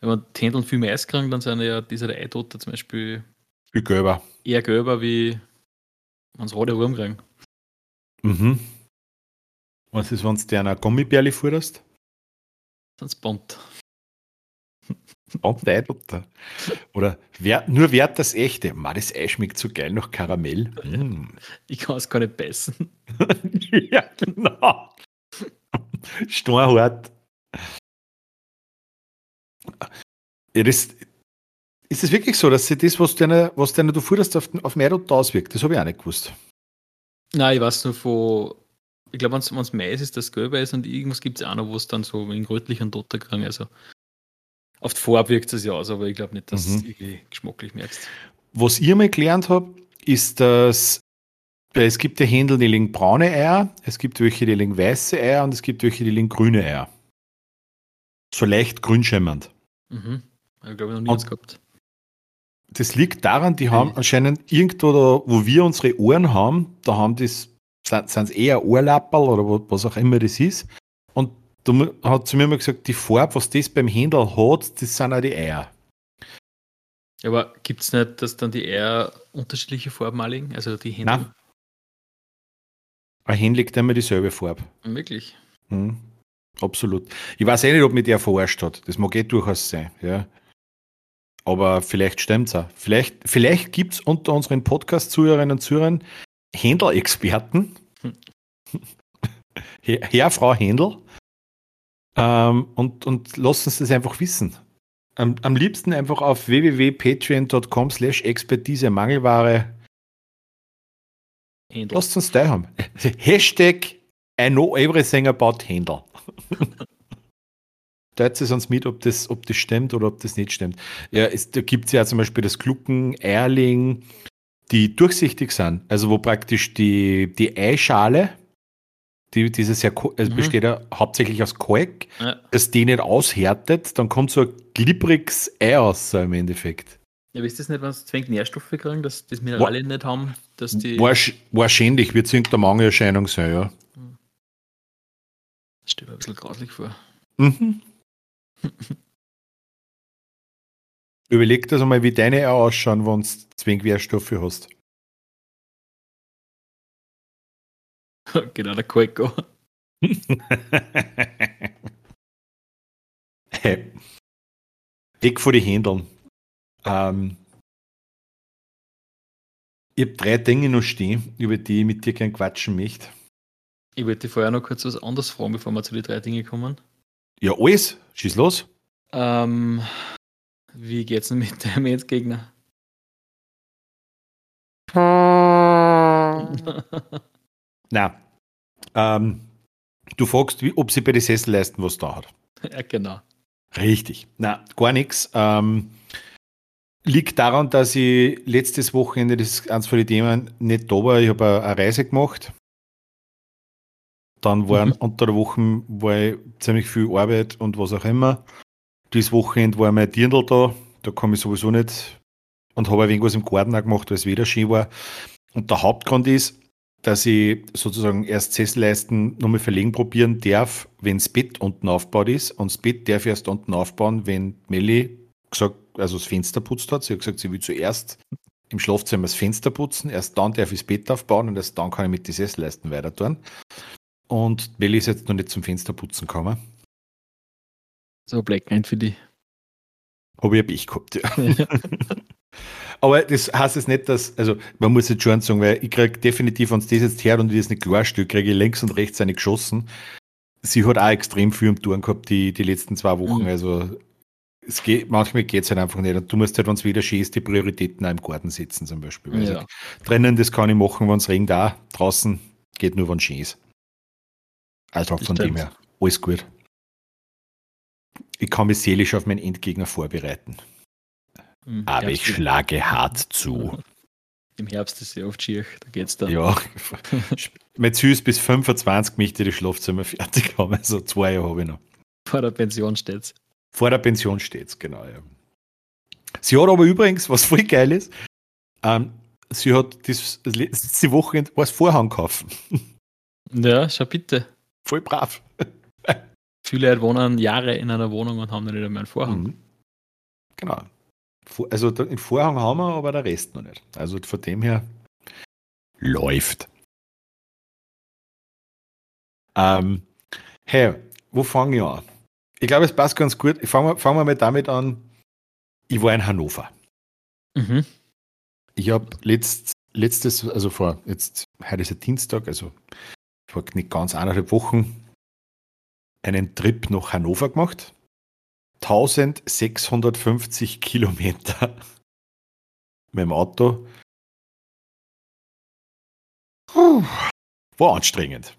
Wenn man die Händel viel mehr Eis kriegen, dann sind ja diese Eitote zum Beispiel viel gelber. eher gelber, wie wenn sie rote Wurm kriegen. Mhm. Was ist, wenn du dir eine Gummibärli futterst? Sonst bunt. Butter. Oder wer, nur wert das echte. Ma, das Ei schmeckt so geil nach Karamell. Mm. Ich kann es gar nicht beißen. ja, genau. Steinhart. Ja, das, ist es wirklich so, dass sie das, was, deine, was deine, du futterst, auf, auf Meerrot auswirkt? Das habe ich auch nicht gewusst. Nein, ich weiß nur von, ich glaube, wenn es Mais ist, das Gelbe ist und irgendwas gibt es auch noch, wo es dann so in rötlichen Dotter kriegen. Also auf die Farbe wirkt es ja aus, aber ich glaube nicht, dass mhm. du es geschmacklich merkst. Was ihr mal gelernt habt, ist, dass es gibt ja Händel, die legen braune Eier, es gibt welche, die legen weiße Eier und es gibt welche, die legen grüne Eier. So leicht grünschimmernd. Mhm. Ich glaube, ich noch nie was gehabt. Das liegt daran, die haben anscheinend irgendwo da, wo wir unsere Ohren haben, da haben das, sind es eher Ohrlapperl oder was auch immer das ist. Da hat zu mir mal gesagt, die Farbe, was das beim Händel hat, das sind auch die Eier. Aber gibt es nicht, dass dann die eher unterschiedliche Farben anlegen? Also die Händel? Nein. Ein Händel liegt immer dieselbe Farbe. Wirklich? Hm. Absolut. Ich weiß eh nicht, ob mich der verarscht hat. Das mag eh durchaus sein, ja. Aber vielleicht stimmt es auch. Vielleicht, vielleicht gibt es unter unseren Podcast-Zuhörerinnen und Zuhörern Händler-Experten. Hm. Herr, Herr, Frau Händel. Ähm, und, und lasst uns das einfach wissen. Am, am liebsten einfach auf www.patreon.com slash Expertise Mangelware. Händel. Lasst uns da haben. Hashtag I know everything about Händel. Teilt es uns mit, ob das, ob das stimmt oder ob das nicht stimmt. Ja, es, da gibt es ja zum Beispiel das Glucken, Erling, die durchsichtig sind. Also wo praktisch die, die Eischale, die dieses ja, also mhm. besteht ja hauptsächlich aus Kalk, ja. dass die nicht aushärtet, dann kommt so ein glibbriges Ei raus im Endeffekt. Ja, wisst ihr das nicht, wenn sie zwingend Nährstoffe kriegen, dass das Mineralien War, nicht haben, dass die. Wahrscheinlich wird es irgendeine Mangelerscheinung sein, ja. Das steht mir ein bisschen grauslich vor. Mhm. Überleg dir mal, wie deine ausschauen, wenn du Zwingwehrstoffe hast. genau, der Koiko. hey. Weg vor die Händeln. Ähm, ich habe drei Dinge noch stehen, über die ich mit dir gern quatschen möchte. Ich wollte vorher noch kurz was anderes fragen, bevor wir zu den drei Dingen kommen. Ja, alles. Schieß los. Ähm, wie geht's denn mit dem Endgegner? Na, ähm, du fragst, wie, ob sie bei den Sesselleisten was da hat. Ja, genau. Richtig. Na, gar nichts. Ähm, liegt daran, dass ich letztes Wochenende, das ist eins von den Themen, nicht da war. Ich habe eine Reise gemacht dann waren mhm. unter der Woche war ich ziemlich viel Arbeit und was auch immer. Dieses Wochenende war mein Dirndl da, da kam ich sowieso nicht und habe ein wenig was im Garten auch gemacht, weil es wieder schön war. Und der Hauptgrund ist, dass ich sozusagen erst Sesselleisten nochmal verlegen probieren darf, wenn das Bett unten aufgebaut ist. Und das Bett darf ich erst unten aufbauen, wenn Melli gesagt, also das Fenster putzt hat. Sie hat gesagt, sie will zuerst im Schlafzimmer das Fenster putzen, erst dann darf ich das Bett aufbauen und erst dann kann ich mit den Sesselleisten weiter tun. Und Belly ist jetzt noch nicht zum Fensterputzen gekommen. So Black Mind für die. Habe ich gehabt, ja. Aber das heißt jetzt nicht, dass, also man muss jetzt schon sagen, weil ich kriege definitiv, wenn es das jetzt her und ich das nicht klarstelle, kriege ich links und rechts eine geschossen. Sie hat auch extrem viel im Touren gehabt, die, die letzten zwei Wochen. Mhm. Also es geht, manchmal geht es halt einfach nicht. Und du musst halt, wenn es wieder schön ist, die Prioritäten auch im Garten setzen zum Beispiel. Ja. Also, drinnen, das kann ich machen, wenn es regnet da. Draußen geht nur, wenn es schön ist. Also von dem her, alles gut. Ich kann mich seelisch auf meinen Endgegner vorbereiten. Im Aber ich schlage hart zu. Im Herbst ist ja oft schier, da geht's dann. Ja, mit süß bis 25 möchte ich das Schlafzimmer fertig haben. Also zwei Jahre habe ich noch. Vor der Pension steht's. Vor der Pension steht's, genau, ja. Sie hat aber übrigens, was voll geil ist, ähm, sie hat das, letzte Woche was Vorhang kaufen. Ja, schau bitte. Voll brav. Viele Leute wohnen Jahre in einer Wohnung und haben dann nicht mehr einen Vorhang. Mhm. Genau. Also den Vorhang haben wir, aber der Rest noch nicht. Also von dem her läuft. Ähm, hey, wo fange ich an? Ich glaube, es passt ganz gut. Fangen wir, fangen wir mal damit an. Ich war in Hannover. Mhm. Ich habe letzt, letztes, also vor, jetzt, heute ist ja Dienstag, also vor nicht ganz eineinhalb Wochen einen Trip nach Hannover gemacht. 1650 Kilometer mit dem Auto. Puh, war anstrengend.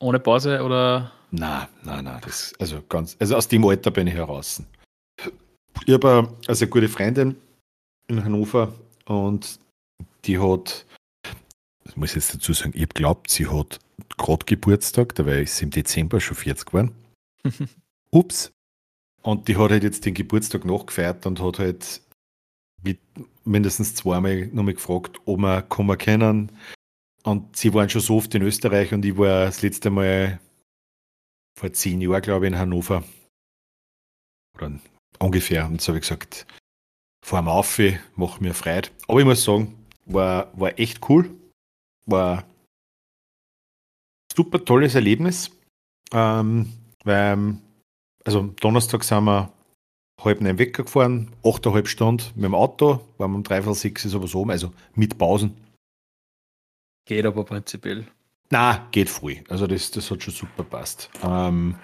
Ohne Pause oder? Nein, nein, nein. Das, also, ganz, also aus dem Alter bin ich heraus. Ich habe also eine gute Freundin in Hannover und die hat, das muss ich jetzt dazu sagen, ich habe glaubt, sie hat gerade Geburtstag, dabei ist sie im Dezember schon 40 geworden. Ups. Und die hat halt jetzt den Geburtstag nachgefeiert und hat halt mit mindestens zweimal nochmal gefragt, ob wir kommen können. Und sie waren schon so oft in Österreich und ich war das letzte Mal vor zehn Jahren, glaube ich, in Hannover. Oder ungefähr. Und so habe ich gesagt, fahren wir auf, machen mir Freude. Aber ich muss sagen, war, war echt cool. War super tolles Erlebnis. Ähm, weil, also Donnerstag sind wir halb neun Wecker gefahren, achteinhalb Stunden mit dem Auto, waren wir um dreiviertel sechs ist aber so, also mit Pausen. Geht aber prinzipiell. Na, geht voll. Also das, das hat schon super passt. Ähm,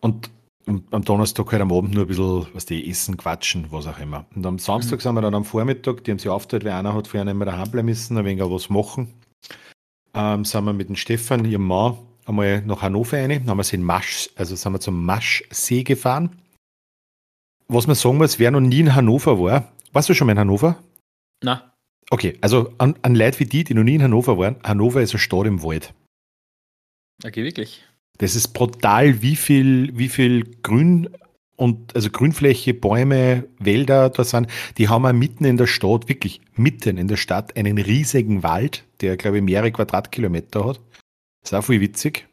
und am Donnerstag halt am Abend nur ein bisschen, was die essen, quatschen, was auch immer. Und am Samstag mhm. sind wir dann am Vormittag, die haben sich aufgeteilt, weil einer hat vorher nicht mehr daheim bleiben müssen, ein wenig was machen. Ähm, sind wir mit dem Stefan, ihrem Mann, einmal nach Hannover rein, dann haben wir in Masch, also sind wir zum Maschsee gefahren. Was man sagen muss, wer noch nie in Hannover war, warst du schon mal in Hannover? Na. Okay, also an, an Leute wie die, die noch nie in Hannover waren, Hannover ist eine Stadt im Wald. Okay, wirklich. Das ist brutal, wie viel, wie viel Grün und also Grünfläche, Bäume, Wälder da sind. Die haben wir mitten in der Stadt, wirklich mitten in der Stadt, einen riesigen Wald, der, glaube ich, mehrere Quadratkilometer hat. Das ist auch viel witzig.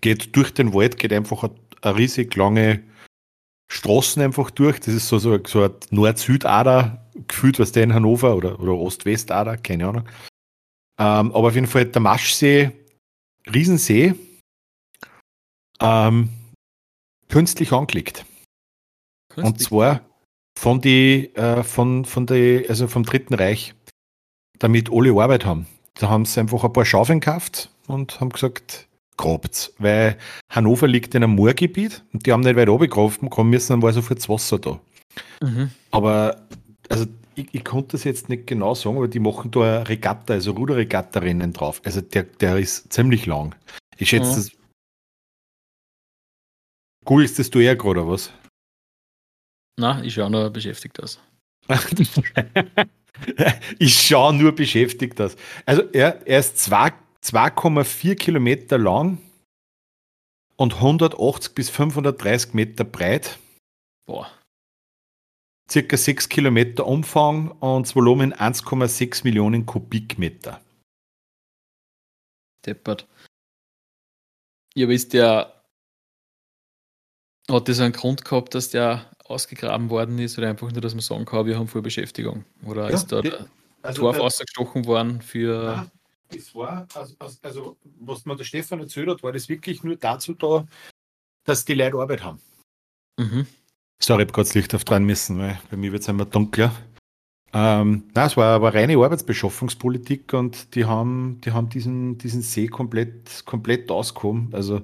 Geht durch den Wald, geht einfach eine, eine riesig lange Straßen einfach durch. Das ist so, so, so eine Nord-Süd-Ader, gefühlt, was der in Hannover oder, oder Ost-West-Ader, keine Ahnung. Ähm, aber auf jeden Fall der Maschsee, Riesensee, ähm, künstlich angelegt. Künstlich. Und zwar von die, äh, von, von die, also vom Dritten Reich, damit alle Arbeit haben. Da haben sie einfach ein paar Schaufeln gekauft und haben gesagt, grabt's. Weil Hannover liegt in einem Moorgebiet und die haben nicht weit runtergegraben kommen müssen, dann war sofort das Wasser da. Mhm. Aber, also ich, ich, konnte das jetzt nicht genau sagen, aber die machen da Regatta, also Ruderregatta-Rennen drauf. Also der, der ist ziemlich lang. Ich schätze, mhm. das Googelst das du eher gerade, oder was? Na, ich schaue nur beschäftigt aus. ich schaue nur beschäftigt aus. Also er, er ist 2,4 Kilometer lang und 180 bis 530 Meter breit. Boah. Circa 6 Kilometer Umfang und das Volumen 1,6 Millionen Kubikmeter. Deppert. Ja, aber ist der hat das einen Grund gehabt, dass der ausgegraben worden ist oder einfach nur, dass man sagen kann, wir haben voll Beschäftigung? Oder ja, ist da der also Torf ausgestochen worden für. Ja, das war, also, also, was mir der Stefan erzählt hat, war das wirklich nur dazu da, dass die Leute Arbeit haben. Mhm. Sorry, ich habe kurz Licht auf dran müssen, weil bei mir wird es immer dunkler. Ähm, nein, es war, war reine Arbeitsbeschaffungspolitik und die haben, die haben diesen, diesen See komplett, komplett ausgehoben. Also,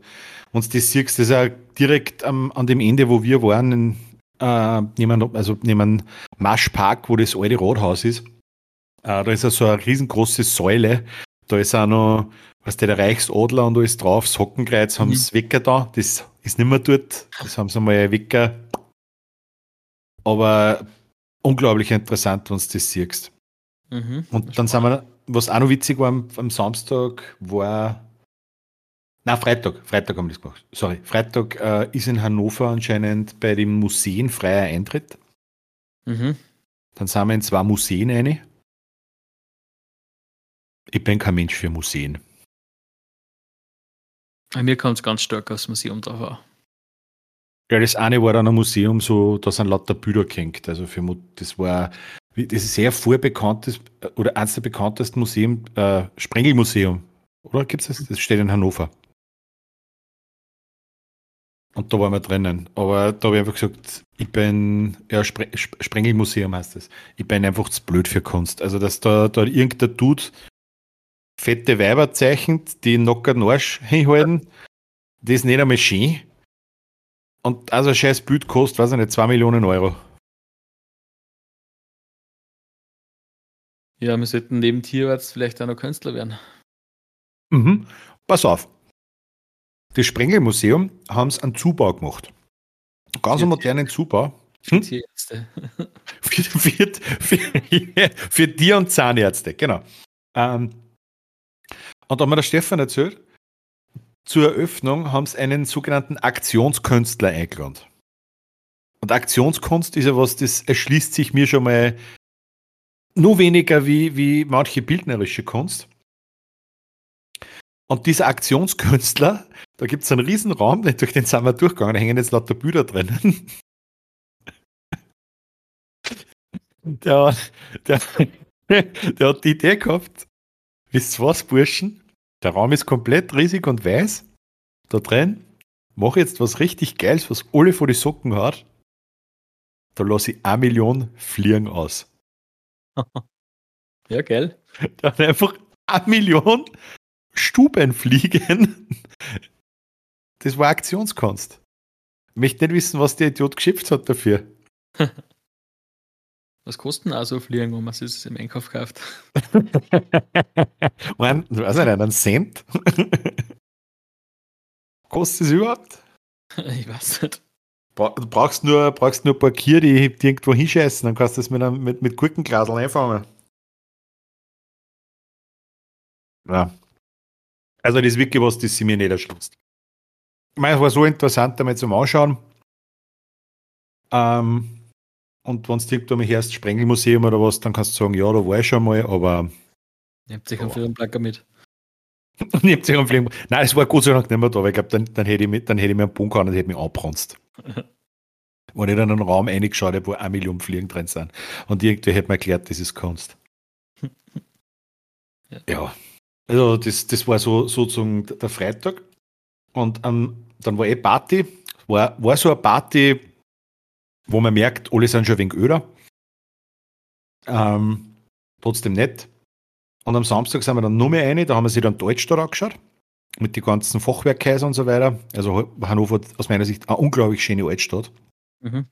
wenn du das siehst, das ist ja direkt am, an dem Ende, wo wir waren, in, äh, neben, also neben Maschpark, wo das alte Rathaus ist. Äh, da ist ja so eine riesengroße Säule. Da ist auch noch, was der, der Reichsadler und alles drauf, das Hockenkreuz haben sie mhm. Wecker da. Das ist nicht mehr dort. Das haben sie mal Wecker. Aber unglaublich interessant, wenn du das siehst. Mhm, und dann sind wir, was auch noch witzig war am, am Samstag, war na, Freitag. Freitag haben wir das gemacht. Sorry. Freitag äh, ist in Hannover anscheinend bei den Museen freier Eintritt. Mhm. Dann sind wir in zwei Museen eine. Ich bin kein Mensch für Museen. Bei mir kommt es ganz stark aufs Museum drauf an. Ja, das eine war dann ein Museum, so, da sind lauter Bilder gehängt. Also für, das war, das ist sehr vorbekanntes, oder eines der bekanntesten Museen, äh, Sprengelmuseum. Oder gibt es das? Das steht in Hannover. Und da waren wir drinnen. Aber da habe ich einfach gesagt, ich bin, ja, Spre Sprengelmuseum heißt das. Ich bin einfach zu blöd für Kunst. Also, dass da, da irgendein Dude fette Weiber zeichnet, die den Arsch hinhalten, das ist nicht einmal schön. Und also ein scheiß Bild kostet, weiß ich nicht, 2 Millionen Euro. Ja, wir sollten neben Tierarzt vielleicht auch noch Künstler werden. Mhm. Pass auf. Das Sprengelmuseum haben es einen Zubau gemacht. Ganz einen modernen Zubau. Hm? Tierärzte. für, für, für, für Tier- und Zahnärzte, genau. Ähm, und da hat mir der Stefan erzählt, zur Eröffnung haben sie einen sogenannten Aktionskünstler eingeladen. Und Aktionskunst ist ja was, das erschließt sich mir schon mal nur weniger wie, wie manche bildnerische Kunst. Und dieser Aktionskünstler, da gibt es einen riesen Raum, durch den sind wir durchgegangen, da hängen jetzt lauter Bilder drinnen. der, der, der hat die Idee gehabt, wisst was, Burschen? Der Raum ist komplett riesig und weiß. Da drin mache jetzt was richtig Geiles, was alle vor die Socken hat. Da lasse ich eine Million Fliegen aus. ja, geil. Da hat einfach eine Million Stuben fliegen. Das war Aktionskunst. Ich möchte nicht wissen, was der Idiot geschöpft hat dafür. Was kosten also Fliegen, wenn man es im Einkauf kauft? Man, weiß ich nicht, einen Cent? Kostet es überhaupt? Ich weiß nicht. Du brauchst nur, brauchst nur ein paar Kier, die, die irgendwo hinscheißen, dann kannst du das mit, einem, mit, mit Gurkenglaseln einfangen. Ja. Also das ist wirklich was, das sie mir nicht erschließt. Ich meine, es war so interessant, einmal zum Anschauen. Ähm, und wenn du irgendwo mal hörst, Sprengelmuseum oder was, dann kannst du sagen, ja, da war ich schon mal, aber. Habt sicher einen Firmenplacker mit. Hab sich Film. Nein, es war Gott sei Dank nicht mehr da, weil ich glaube, dann, dann, hätte ich mich, dann hätte ich mir einen Punkt gehauen und hätte mich abbrunst. Wenn ich dann in einen Raum reingeschaut habe, wo eine Million Fliegen drin sind. Und irgendwie hätte mir erklärt, das ist Kunst. ja. ja. Also, das, das war so sozusagen der Freitag. Und ähm, dann war eh Party. War, war so eine Party, wo man merkt, alle sind schon ein wenig öder. Ähm, trotzdem nett. Und am Samstag sind wir dann nur mehr eine, da haben wir sich dann Deutsch da angeschaut. Mit den ganzen Fachwerkhäusern und so weiter. Also Hannover aus meiner Sicht eine unglaublich schöne Altstadt. Mhm.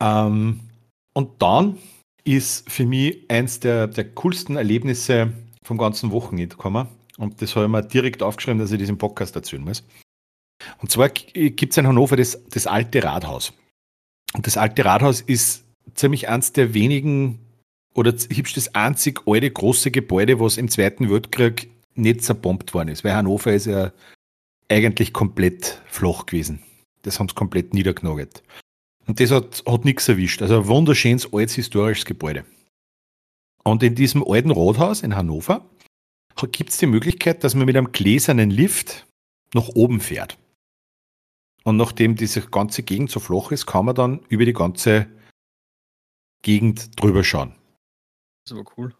Ähm, und dann ist für mich eins der, der coolsten Erlebnisse vom ganzen Wochenende gekommen. Und das habe ich mir direkt aufgeschrieben, dass ich diesen Podcast erzählen muss. Und zwar gibt es in Hannover das, das alte Rathaus. Und das alte Rathaus ist ziemlich eins der wenigen oder hübsch das einzig alte große Gebäude, was im Zweiten Weltkrieg nicht zerbombt worden ist, weil Hannover ist ja eigentlich komplett flach gewesen. Das haben sie komplett niedergenagelt. Und das hat, hat nichts erwischt. Also ein wunderschönes, altes, historisches Gebäude. Und in diesem alten Rathaus in Hannover gibt es die Möglichkeit, dass man mit einem gläsernen Lift nach oben fährt. Und nachdem diese ganze Gegend so flach ist, kann man dann über die ganze Gegend drüber schauen. Das ist aber cool.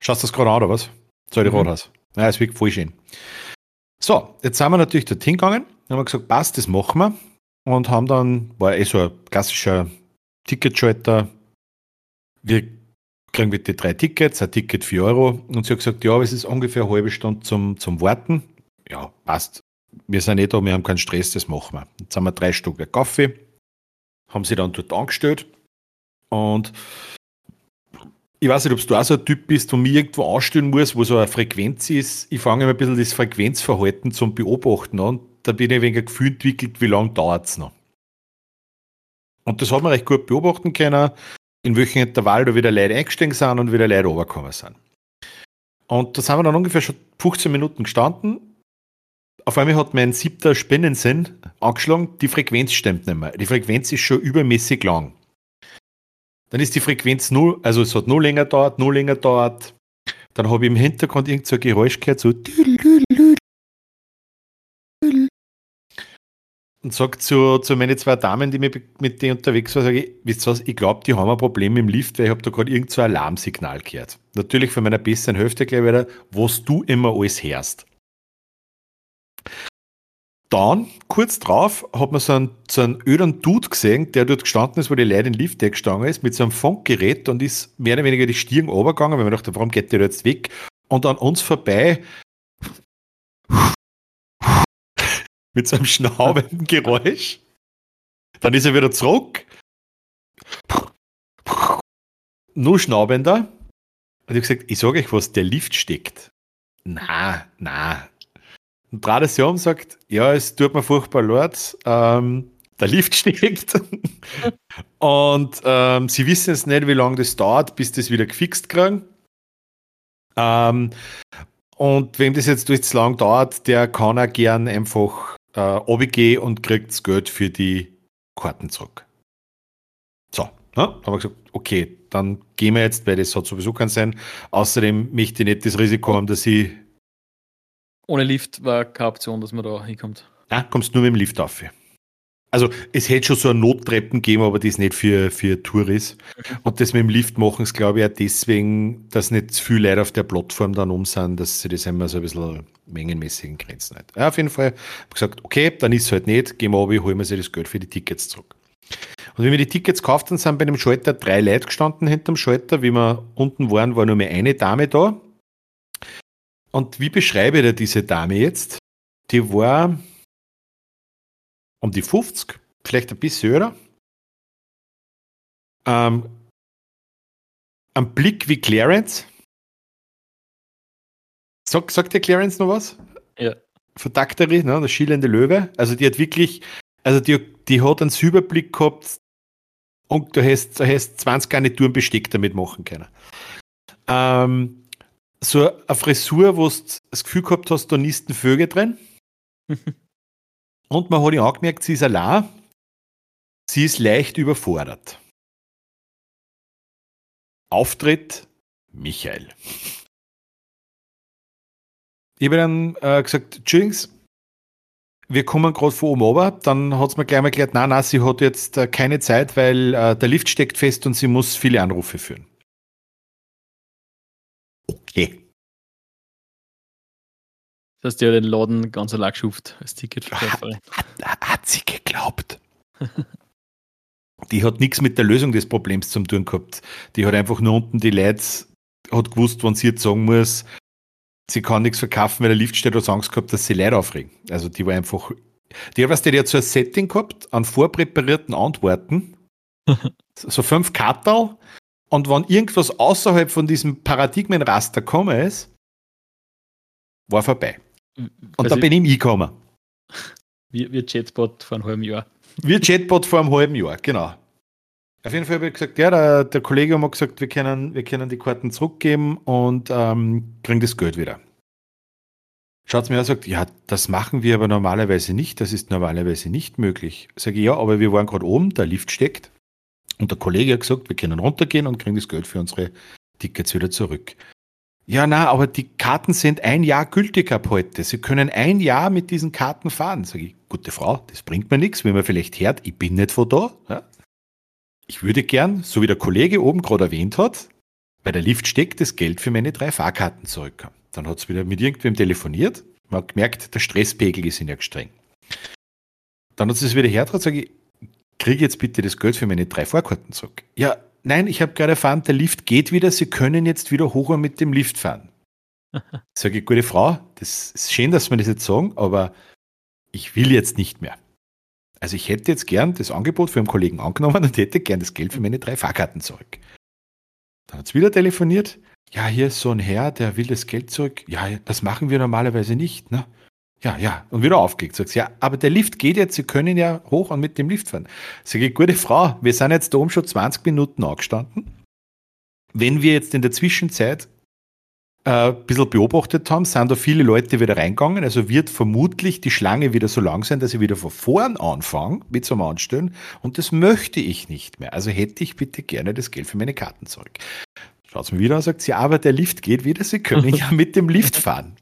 Schaust du das gerade an, oder was? So, die mhm. Rathaus. Ja, es wirkt voll schön. So, jetzt sind wir natürlich dorthin gegangen, haben wir gesagt, passt, das machen wir. Und haben dann, war eh so ein klassischer Ticketschalter. Wir kriegen wir die drei Tickets, ein Ticket 4 Euro. Und sie hat gesagt, ja, es ist ungefähr eine halbe Stunde zum, zum Warten. Ja, passt wir sind eh da, wir haben keinen Stress, das machen wir. Jetzt haben wir drei Stück Kaffee, haben sie dann dort angestellt und ich weiß nicht, ob du auch so ein Typ bist, wo mir irgendwo anstellen muss, wo so eine Frequenz ist. Ich fange immer ein bisschen das Frequenzverhalten zum Beobachten an. Da bin ich ein wenig ein Gefühl entwickelt, wie lange dauert es noch. Und das hat man recht gut beobachten können, in welchem Intervall da wieder Leute eingestiegen sind und wieder Leute runtergekommen sind. Und da sind wir dann ungefähr schon 15 Minuten gestanden auf einmal hat mein siebter Spinnensinn angeschlagen, die Frequenz stimmt nicht mehr. Die Frequenz ist schon übermäßig lang. Dann ist die Frequenz null, also es hat nur länger dauert, nur länger dauert. Dann habe ich im Hintergrund irgend so ein Geräusch gehört, so und sagt zu, zu meinen zwei Damen, die mit, mit denen unterwegs waren, sage ich, wisst ihr was, ich glaube, die haben ein Problem im Lift, weil ich habe da gerade irgend so ein Alarmsignal gehört. Natürlich von meiner besseren Hälfte gleich wieder, was du immer alles hörst. Dann, kurz drauf, hat man so einen, so einen öden Dude gesehen, der dort gestanden ist, wo die Leute in den Lift gestanden ist, mit so einem Funkgerät und ist mehr oder weniger die Stirn runtergegangen, weil man dachte, warum geht der jetzt weg? Und an uns vorbei mit so einem schnaubenden Geräusch. Dann ist er wieder zurück. Nur schnaubender. Und ich habe gesagt, ich sage euch was, der Lift steckt. Na, na, und es und sagt, ja, es tut mir furchtbar leid, ähm, der Lift steckt. und ähm, sie wissen jetzt nicht, wie lange das dauert, bis das wieder gefixt kriegen. Ähm, und wem das jetzt durch zu lang dauert, der kann auch gern einfach äh, runtergehen und kriegt das Geld für die Karten zurück. So, ja, haben wir gesagt, okay, dann gehen wir jetzt, weil das hat sowieso keinen Sinn. Außerdem möchte ich nicht das Risiko haben, dass ich ohne Lift war keine Option, dass man da hinkommt. Ja, kommst nur mit dem Lift auf. Also es hätte schon so eine Nottreppen gegeben, aber das nicht für, für Touris. Und das mit dem Lift machen es, glaube ich, auch deswegen, dass nicht zu viele Leute auf der Plattform dann um sind, dass sie das immer so ein bisschen mengenmäßigen Grenzen hat. Ja, auf jeden Fall habe ich gesagt, okay, dann ist es halt nicht, gehen wir runter, holen wir sich das Geld für die Tickets zurück. Und wie wir die Tickets gekauft haben, sind bei dem Schalter drei Leute gestanden hinterm Schalter. Wie wir unten waren, war nur mehr eine Dame da. Und wie beschreibe ich dir diese Dame jetzt? Die war um die 50, vielleicht ein bisschen höher. Ähm, ein Blick wie Clarence. Sag, sagt der Clarence noch was? Ja. Verdakteri, ne, der schielende Löwe. Also die hat wirklich, also die, die hat einen Überblick gehabt und du hast, du hast 20 Garnituren Besteck damit machen können. Ähm, so eine Frisur, wo du das Gefühl gehabt hast, da nisten Vögel drin. Und man hat ja auch gemerkt, sie ist allein. Sie ist leicht überfordert. Auftritt Michael. Ich habe dann äh, gesagt, Entschuldigung, wir kommen gerade von oben runter. Dann hat es mir gleich mal erklärt, nein, nein, sie hat jetzt äh, keine Zeit, weil äh, der Lift steckt fest und sie muss viele Anrufe führen. Okay. Das heißt, die hat den Laden ganz allein geschuft als Ticketverkäuferin. Hat, hat, hat sie geglaubt. die hat nichts mit der Lösung des Problems zu tun gehabt. Die hat einfach nur unten die Leute, hat gewusst, wann sie jetzt sagen muss, sie kann nichts verkaufen, weil der Lift steht, hat Angst gehabt, dass sie Leute aufregen. Also die war einfach, die hat, was die hat so ein Setting gehabt an vorpräparierten Antworten. so fünf Kartel. Und wenn irgendwas außerhalb von diesem Paradigmenraster gekommen ist, war vorbei. Und also da bin ich gekommen. Wie, wie Chatbot vor einem halben Jahr. Wie Chatbot vor einem halben Jahr, genau. Auf jeden Fall habe ich gesagt, ja, der, der Kollege hat gesagt, wir können, wir können die Karten zurückgeben und ähm, kriegen das Geld wieder. Schaut mir an und sagt, ja, das machen wir aber normalerweise nicht, das ist normalerweise nicht möglich. Sage ich, ja, aber wir waren gerade oben, der Lift steckt und der Kollege hat gesagt, wir können runtergehen und kriegen das Geld für unsere Tickets wieder zurück. Ja, na, aber die Karten sind ein Jahr gültig ab heute. Sie können ein Jahr mit diesen Karten fahren. Sag ich, gute Frau, das bringt mir nichts, wenn man vielleicht hört, ich bin nicht von da. Ja. Ich würde gern, so wie der Kollege oben gerade erwähnt hat, bei der Lift steckt das Geld für meine drei Fahrkarten zurück. Dann hat es wieder mit irgendwem telefoniert. Man hat gemerkt, der Stresspegel ist ja streng. Dann hat es wieder hergetragen, sage ich, kriege jetzt bitte das Geld für meine drei Fahrkarten zurück. Ja, nein, ich habe gerade erfahren, der Lift geht wieder, Sie können jetzt wieder hoch mit dem Lift fahren. Sage ich, gute Frau, das ist schön, dass wir das jetzt sagen, aber ich will jetzt nicht mehr. Also ich hätte jetzt gern das Angebot für einen Kollegen angenommen und hätte gern das Geld für meine drei Fahrkarten zurück. Dann hat es wieder telefoniert. Ja, hier ist so ein Herr, der will das Geld zurück. Ja, das machen wir normalerweise nicht. Ne? Ja, ja. Und wieder aufgelegt. Sagst ja, aber der Lift geht jetzt, Sie können ja hoch und mit dem Lift fahren. Sag ich, gute Frau, wir sind jetzt da oben schon 20 Minuten angestanden. Wenn wir jetzt in der Zwischenzeit äh, ein bisschen beobachtet haben, sind da viele Leute wieder reingegangen. Also wird vermutlich die Schlange wieder so lang sein, dass ich wieder von vorn anfange mit einem Anstellen. Und das möchte ich nicht mehr. Also hätte ich bitte gerne das Geld für meine Karten zurück. Schaut mir wieder an, sagt sie, aber der Lift geht wieder, Sie können ja mit dem Lift fahren.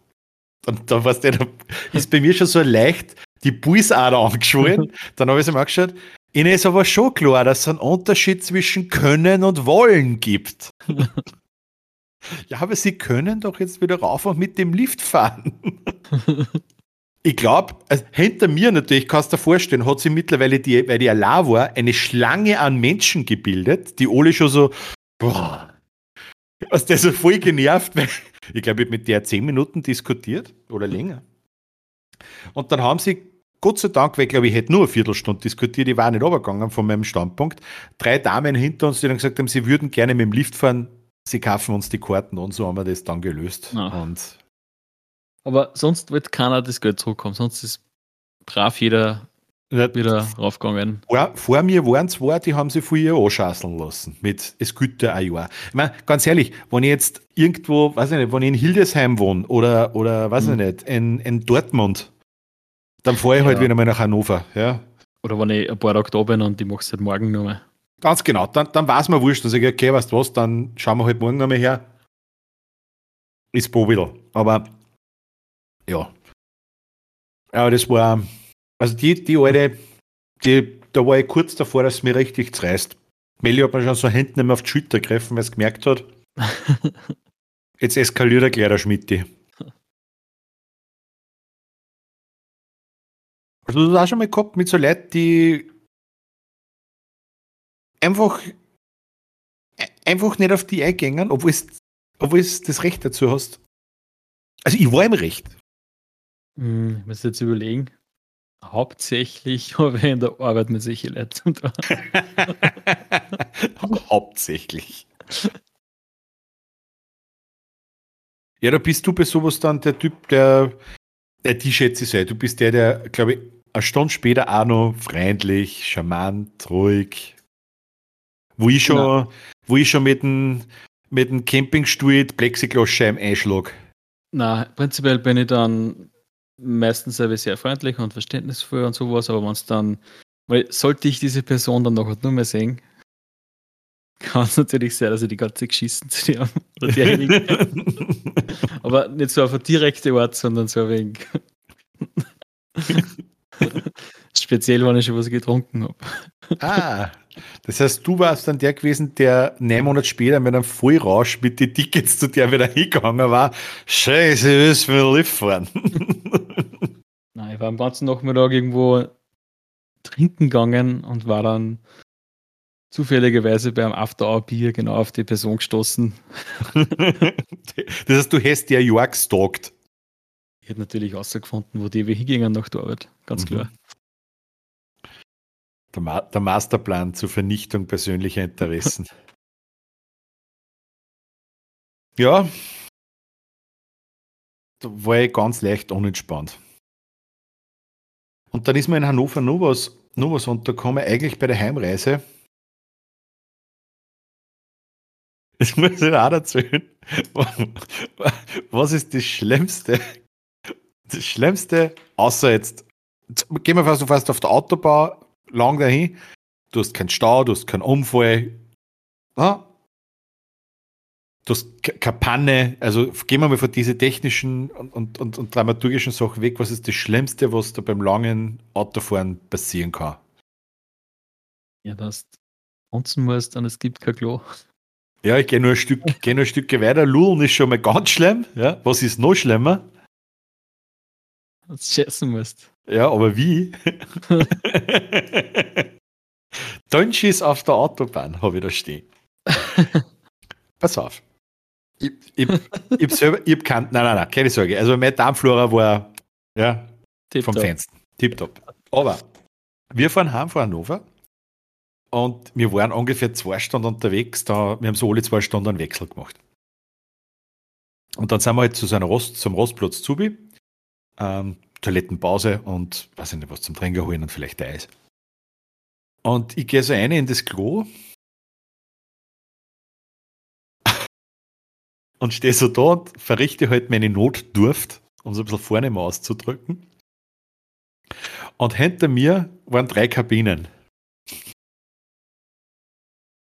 Und da, was der, da ist bei mir schon so leicht die Pulsader angeschwollen. Dann habe ich es mir angeschaut. Ihnen ist aber schon klar, dass es einen Unterschied zwischen Können und Wollen gibt. ja, aber Sie können doch jetzt wieder rauf und mit dem Lift fahren. ich glaube, also hinter mir natürlich, kannst du dir vorstellen, hat sie mittlerweile, die, weil die allein war, eine Schlange an Menschen gebildet, die alle schon so, boah, was der so voll genervt, weil ich glaube, ich habe mit der zehn Minuten diskutiert oder länger. Und dann haben sie, Gott sei Dank, weil ich glaube, ich hätte nur eine Viertelstunde diskutiert, ich war nicht runtergegangen von meinem Standpunkt, drei Damen hinter uns, die dann gesagt haben, sie würden gerne mit dem Lift fahren, sie kaufen uns die Karten und so haben wir das dann gelöst. Und Aber sonst wird keiner das Geld zurückkommen, sonst ist brav jeder wieder raufgegangen. Vor, vor, mir waren zwei, die haben von ihr anschasseln lassen. Mit, es güte ein Jahr. Ich meine, ganz ehrlich, wenn ich jetzt irgendwo, weiß ich nicht, wenn ich in Hildesheim wohne oder, oder weiß mhm. ich nicht, in, in Dortmund, dann fahre ich halt ja. halt wieder mal nach Hannover. Ja. Oder wenn ich ein paar Tage da bin und ich mache es halt morgen nochmal. Ganz genau, dann, dann war es mir wurscht. Dann sage ich, okay, weißt du was, dann schauen wir halt morgen nochmal her. Ist Bovidel. Aber ja. Ja, das war, also die, die alte, die, da war ich kurz davor, dass es mir richtig zerreißt. Melli hat mir schon so hinten immer auf die Schulter gegriffen, weil es gemerkt hat. Jetzt eskaliert er gleich der Schmidt. Also du hast auch schon mal gehabt mit so Leuten, die einfach, einfach nicht auf die eingängen, obwohl es, obwohl es das Recht dazu hast. Also ich war im Recht. Hm, ich muss jetzt überlegen. Hauptsächlich habe ich in der Arbeit mit solchen Leuten zu tun. Hauptsächlich. Ja, da bist du bei sowas dann der Typ, der, der die schätze ich sehr. Du bist der, der, glaube ich, eine Stunde später auch noch freundlich, charmant, ruhig. Wo ich schon, genau. wo ich schon mit dem, mit dem Campingstuhl Plexiglasscheiben einschlag. Na, prinzipiell bin ich dann meistens sehr freundlich und verständnisvoll und sowas, aber wenn es dann, weil sollte ich diese Person dann noch nur mehr sehen, kann es natürlich sein, dass ich die ganze geschissen zu dir habe. aber nicht so auf eine direkte Art, sondern so ein wenig. Speziell, wenn ich schon was getrunken habe. Ah, das heißt, du warst dann der gewesen, der neun Monate später mit einem Vollrausch mit den Tickets zu der wieder hingegangen war. Scheiße, ist mir Lift fahren. Nein, ich war am ganzen Nachmittag irgendwo trinken gegangen und war dann zufälligerweise beim After-Hour-Bier genau auf die Person gestoßen. das heißt, du hast der York gestalkt. Ich hätte natürlich herausgefunden, wo die wir hingingen nach der Arbeit, ganz mhm. klar. Der, Ma der Masterplan zur Vernichtung persönlicher Interessen. ja, da war ich ganz leicht unentspannt. Und dann ist mir in Hannover noch was, noch was untergekommen, eigentlich bei der Heimreise. Das muss ich auch erzählen. Was ist das Schlimmste? Das Schlimmste, außer jetzt, gehen wir fast, fast auf der Autobahn lang dahin. Du hast keinen Stau, du hast keinen Unfall. Ja? Du hast keine Panne. Also gehen wir mal von diesen technischen und, und, und, und dramaturgischen Sachen weg. Was ist das Schlimmste, was da beim langen Autofahren passieren kann? Ja, dass du unten musst und es gibt kein Klo. Ja, ich gehe nur ein Stück, gehe nur ein Stück weiter. Lullen ist schon mal ganz schlimm. Ja, was ist noch schlimmer? Dass du schießen musst. Ja, aber wie? Dönschis auf der Autobahn habe ich da stehen. Pass auf. Ich, ich, ich selber, ich hab kein, nein, nein, nein, keine Sorge. Also mein Darmflora war ja, Tip vom Fenster. Tipptopp. Aber wir fahren heim von Hannover und wir waren ungefähr zwei Stunden unterwegs. Da, wir haben so alle zwei Stunden einen Wechsel gemacht. Und dann sind wir halt zu so einer Rost, zum Rostplatz Zubi. Ähm, Toilettenpause und weiß ich nicht, was zum Trinken holen und vielleicht Eis. Und ich gehe so eine in das Klo und stehe so da und verrichte halt meine Notdurft, um so ein bisschen vorne mal auszudrücken. Und hinter mir waren drei Kabinen.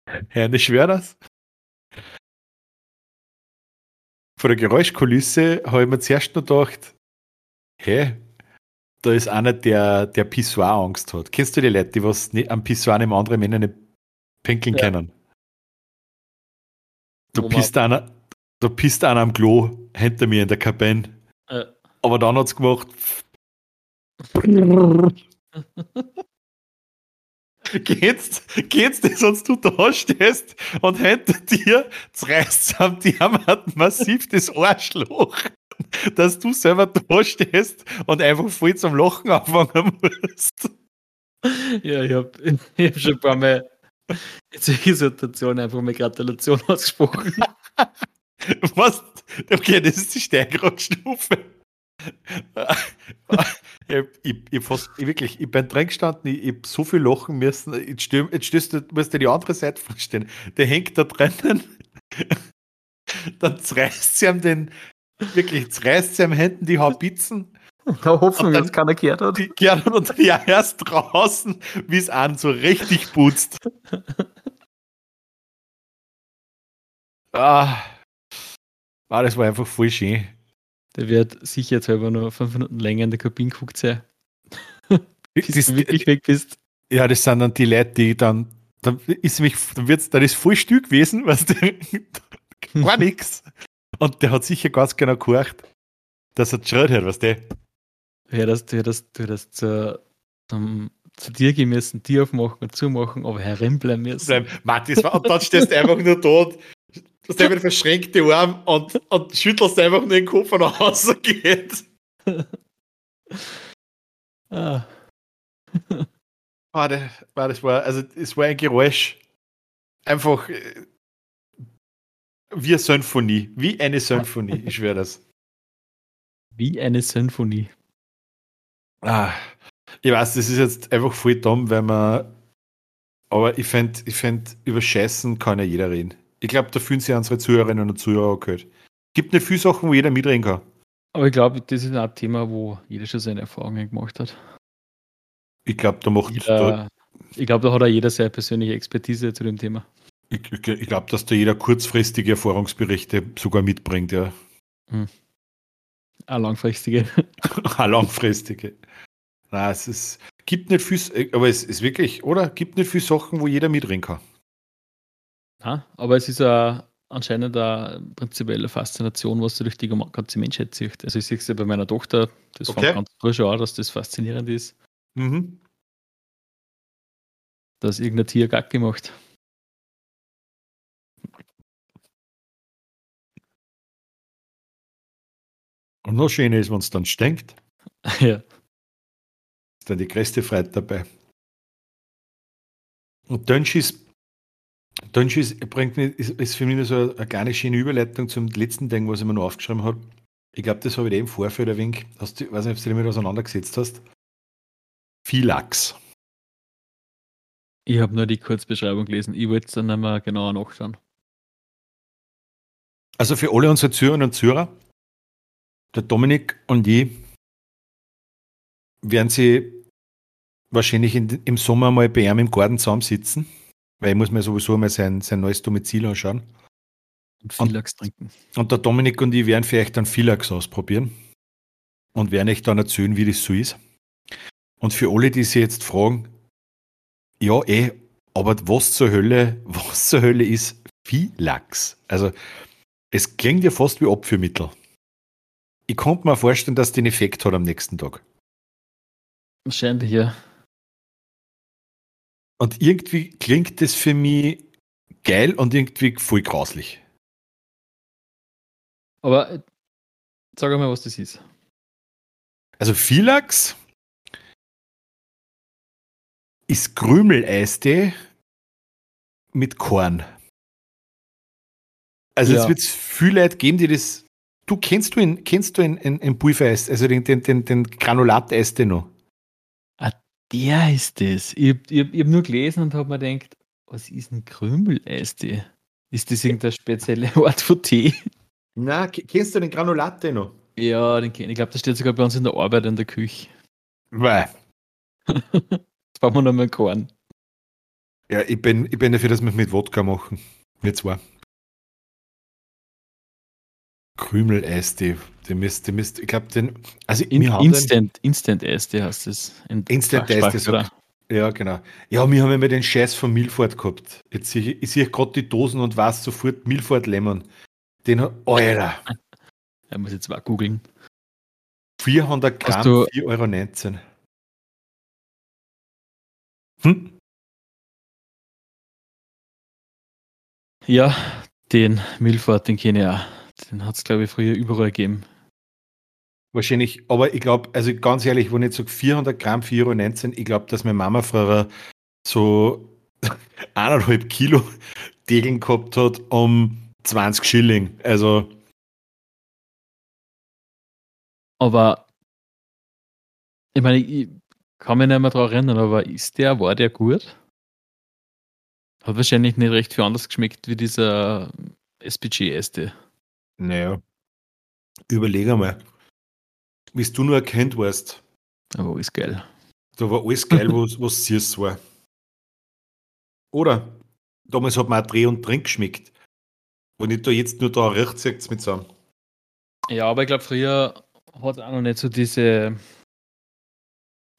Herr, ich schwöre das. Vor der Geräuschkulisse habe ich mir zuerst noch gedacht, hä, da ist einer, der, der Pissoir Angst hat. Kennst du die Leute, die was nicht, am Pissoir neben andere Männer nicht pinkeln ja. können? Du pisst, einer, du pisst einer am Klo hinter mir in der Kabine. Ja. Aber dann hat es gemacht. geht's, geht's dir, sonst du da stehst und hinter dir reißt am Diamant massiv das Arschloch dass du selber da stehst und einfach voll zum Lachen anfangen musst. Ja, ich habe ich hab schon ein paar Mal in solchen Situationen einfach mal Gratulation ausgesprochen. Was? Okay, das ist die Steigerungsstufe. ich, ich, ich, fast, ich, wirklich, ich bin drin gestanden, ich, ich habe so viel lachen müssen. Jetzt, stö, jetzt stößt du, musst dir die andere Seite vorstellen. Der hängt da drinnen, dann reißt sie ihm den, Wirklich, jetzt reißt sie am Händen die Haubitzen. Da Hoffnung, dass keiner gehört hat. Gehört und ja, erst draußen, wie es an so richtig putzt. ah. Ah, das war einfach voll schön. Der wird sicher jetzt halber nur fünf Minuten länger in der Kabine geguckt sein. bis du wirklich weg bist. Ja, das sind dann die Leute, die dann, dann ist mich, dann wird's, dann ist voll Stück gewesen, was der, gar nichts. Und der hat sicher ganz genau gehorcht, dass er geschreit hat, was der. Du hättest, du hättest, du hättest zu, zum, zu dir gehen müssen, die aufmachen und zumachen, aber hereinbleiben müssen. Bleiben. Matthias, und dann stehst du einfach nur dort, du hast einfach verschränkte Arme und, und schüttelst einfach nur den Kopf und nach Hause geht. ah. Ah, das war, das war, also es war ein Geräusch. Einfach äh, wie eine Symphonie. Wie eine Symphonie, ich schwöre das. Wie eine Symphonie. Ah, ich weiß, das ist jetzt einfach voll dumm, weil man. Aber ich fände, ich fänd, über Scheißen kann ja jeder reden. Ich glaube, da fühlen sich unsere Zuhörerinnen und Zuhörer gehört. Gibt nicht viele Sachen, wo jeder mitreden kann. Aber ich glaube, das ist ein Thema, wo jeder schon seine Erfahrungen gemacht hat. Ich glaube, da macht. Jeder, Da, ich glaube, da hat auch jeder seine persönliche Expertise zu dem Thema. ich ich, ich glaube, dass da jeder kurzfristige Erfahrungsberichte sogar mitbringt, ja. Auch langfristige. Auch langfristige. Nein, es ist, gibt nicht viel, aber es ist wirklich, oder? Gibt nicht viele Sachen, wo jeder mitreden kann. Ja, aber es ist a, anscheinend eine prinzipielle Faszination, was durch die ganze Menschheit zieht. Also ich sehe es ja bei meiner Tochter, das Okay. fängt ganz früh schon an, dass das faszinierend ist, Mhm. dass irgendein Tier Gacke macht. Und noch schöner ist, wenn es dann stinkt, ja. ist dann die größte Freude dabei. Und Dönschis, Dönschis bringt mich, ist, ist für mich nur so eine, eine kleine schöne Überleitung zum letzten Ding, was ich mir noch aufgeschrieben habe. Ich glaube, das habe ich dir im Vorfeld wenig, hast du, weiß nicht, ob du dich damit auseinandergesetzt hast. Philax. Ich habe nur die Kurzbeschreibung gelesen. Ich wollte es dann einmal genauer nachschauen. Also für alle unsere Zuhörerinnen und Zuhörer, der Dominik und ich werden sie wahrscheinlich in, im Sommer mal bei ihm im Garten zusammensitzen, weil ich muss mir sowieso mal sein, sein neues Domizil anschauen. Und Lachs trinken. Und der Dominik und ich werden vielleicht dann Philax ausprobieren und werden euch dann erzählen, wie das so ist. Und für alle, die sich jetzt fragen, ja, eh, aber was zur Hölle, was zur Hölle ist Philax? Also, es klingt ja fast wie Abführmittel. Ich konnte mir vorstellen, dass den Effekt hat am nächsten Tag. Wahrscheinlich, ja. Und irgendwie klingt das für mich geil und irgendwie voll grauslich. Aber äh, sag mal, was das ist. Also Philax ist Krümeleistee mit Korn. Also Ja. es wird viele Leute geben, die das. Du kennst du ihn, kennst du ihn, in, in Pulvereis, also den, den, den, den Granulateistee noch? Der ist das. Ich, ich, ich habe nur gelesen und habe mir gedacht, was ist ein Krümeleistee? Ist das irgendeine spezielle Art von Tee? Na, kennst du den Granulate noch? Ja, den kenne ich. Ich glaube, das steht sogar bei uns in der Arbeit in der Küche. Weil, Jetzt brauchen wir noch mal Korn. ja, ich bin, ich bin dafür, dass wir es mit Wodka machen. Wir zwei. Krümeleistee. Den müsst, den müsst, ich glaube, den. Also, In, haben den- Instant, Instant Eistee heißt das. In Instant Eistee, oder? Ja, genau. Ja, wir haben immer den Scheiß von Milford gehabt. Jetzt sehe ich, ich sehe gerade die Dosen und weiß sofort Milford Lemon. Den Alter, Ja, muss jetzt mal googeln. 400 Gramm, Hast du- 4,19 Euro. Hm? Ja, den Milford, den kenne ich auch. Den hat es, glaube ich, früher überall gegeben. Wahrscheinlich, aber ich glaube, also ganz ehrlich, wenn ich sage 400 Gramm, 4,19 Euro, ich glaube, dass meine Mama früher so eineinhalb Kilo Degeln gehabt hat um 20 Schilling. Also, Aber ich meine, ich kann mich nicht mehr daran erinnern, aber ist der, war der gut? Hat wahrscheinlich nicht recht viel anders geschmeckt wie dieser SPG-Eistee. Naja, überleg einmal. Wie du nur erkennt warst, Aber ist geil. Da war alles geil, was, was süß war. Oder? Damals hat mir auch Dreh und Trink geschmeckt. Wenn ich da jetzt nur da recht seht mit zusammen. Ja, aber ich glaube, früher hat es auch noch nicht so diese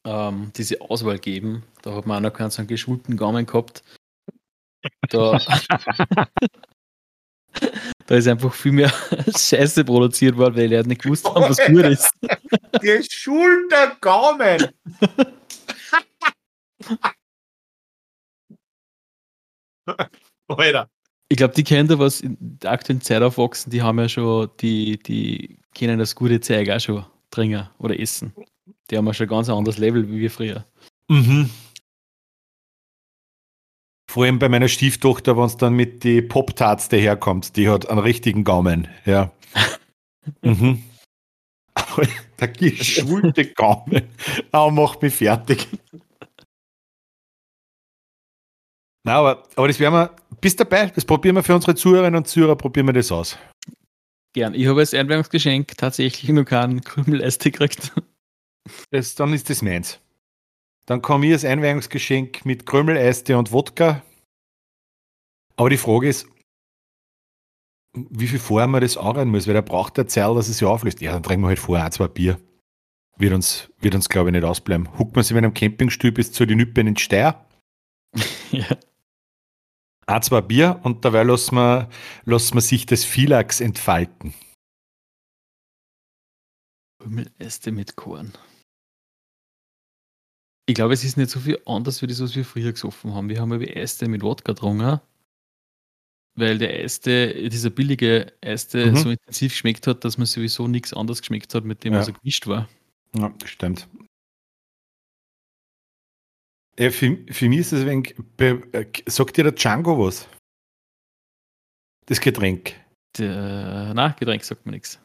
ähm, diese Auswahl geben. Da hat man auch noch keinen so einen geschulten Gaumen gehabt. Da, da ist einfach viel mehr Scheiße produziert worden, weil die halt nicht gewusst haben, was gut ist. Geschulter Gaumen! Alter. Ich glaube, die kennen da was in der aktuellen Zeit aufwachsen, die haben ja schon, die, die kennen das gute Zeug auch schon trinken oder essen. Die haben ja schon ein ganz anderes Level wie wir früher. Mhm. Vor allem bei meiner Stieftochter, wenn es dann mit die Pop-Tarts daherkommt, die hat einen richtigen Gaumen, ja. mhm. Der geschulte Gaumen. Aber macht mich fertig. Na, aber, aber das werden wir, bist dabei? Das probieren wir für unsere Zuhörerinnen und Zuhörer, probieren wir das aus. Gern. Ich habe als Einweihungsgeschenk tatsächlich noch keinen Krümeleiste gekriegt. Das, dann ist das meins. Dann komme ich als Einweihungsgeschenk mit Krümeleiste und Wodka. Aber die Frage ist, wie viel vorher man das anrennen muss, weil der braucht der Zeit, dass es sich auflöst. Ja, dann trinken wir halt vorher ein, zwei Bier. Wird uns, wird uns glaube ich, nicht ausbleiben. Huckt man sich mit einem Campingstuhl bis zu den Nüppen in den Steier. ja. Ein, zwei Bier und dabei lassen wir, lassen wir sich das Philax entfalten. Krümeläste mit Korn. Ich glaube, es ist nicht so viel anders wie das, was wir früher gesoffen haben. Wir haben ja Äste mit Wodka getrunken, weil der Äste, dieser billige Äste mhm. so intensiv geschmeckt hat, dass man sowieso nichts anderes geschmeckt hat, mit dem ja. er so gemischt war. Ja, stimmt. Ja, für, für mich ist es ein wenig. Äh, sagt dir der Django was? Das Getränk. Der, nein, Getränk sagt mir nichts.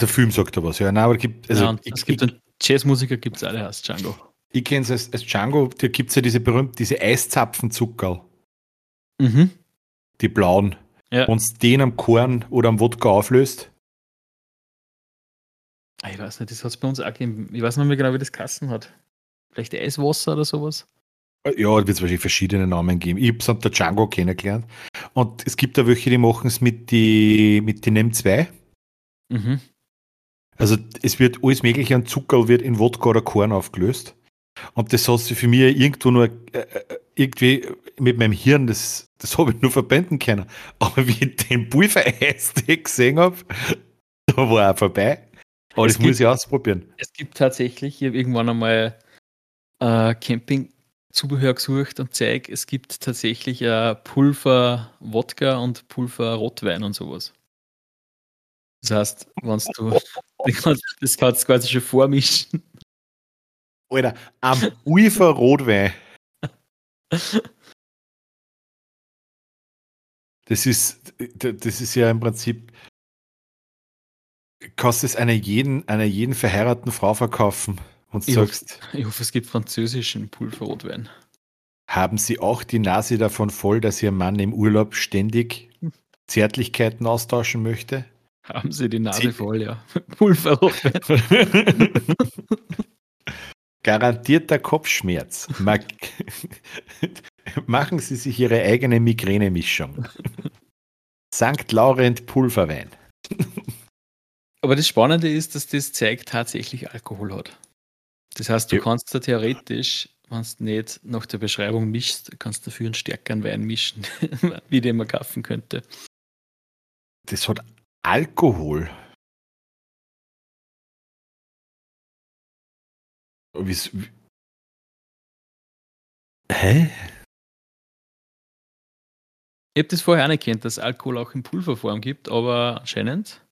Der Film sagt da was, ja. Nein, aber gibt, also, ja, es gibt einen Jazzmusiker, gibt es alle als Django. Ich kenne es als, als Django, da gibt es ja diese berühmten, diese Eiszapfenzuckerl. Mhm. Die blauen. Ja. Wenn es den am Korn oder am Wodka auflöst. Ah, ich weiß nicht, das hat es bei uns auch gegeben. Ich weiß nicht mehr genau, wie das Kassen hat. Vielleicht Eiswasser oder sowas? Ja, da wird es wahrscheinlich verschiedene Namen geben. Ich habe es der Django kennengelernt. Und es gibt da welche, die machen es mit die, mit die NEM 2. Mhm. Also es wird alles mögliche an Zucker wird in Wodka oder Korn aufgelöst. Und das hat sich für mich irgendwo nur äh, äh irgendwie mit meinem Hirn, das, das habe ich nur verbinden können. Aber wie ich den Pulvereis gesehen habe, da war er vorbei. Aber es das gibt, muss ich ausprobieren. Es gibt tatsächlich, ich habe irgendwann einmal äh, Campingzubehör gesucht und zeige, es gibt tatsächlich äh, Pulver Wodka und Pulver Rotwein und sowas. Das heißt, wenn du das kannst du quasi schon vormischen. Alter, am Pulver Rotwein. Das ist, das ist ja im Prinzip, kannst es einer jeden, einer jeden verheirateten Frau verkaufen und ich sagst. Hoffe, ich hoffe, es gibt französischen Pulverrotwein. Haben Sie auch die Nase davon voll, dass Ihr Mann im Urlaub ständig Zärtlichkeiten austauschen möchte? Haben Sie die Nase Sie voll, ja. Pulverrotwein. Garantierter Kopfschmerz. Machen Sie sich Ihre eigene Migränemischung. St. Laurent Pulverwein. Aber das Spannende ist, dass das zeigt tatsächlich Alkohol hat. Das heißt, du ja. kannst da theoretisch, wenn du nicht nach der Beschreibung mischst, kannst du dafür einen stärkeren Wein mischen, wie den man kaufen könnte. Das hat Alkohol. Wie, wie, hä? Ich habe das vorher auch nicht kennt, dass es Alkohol auch in Pulverform gibt, aber anscheinend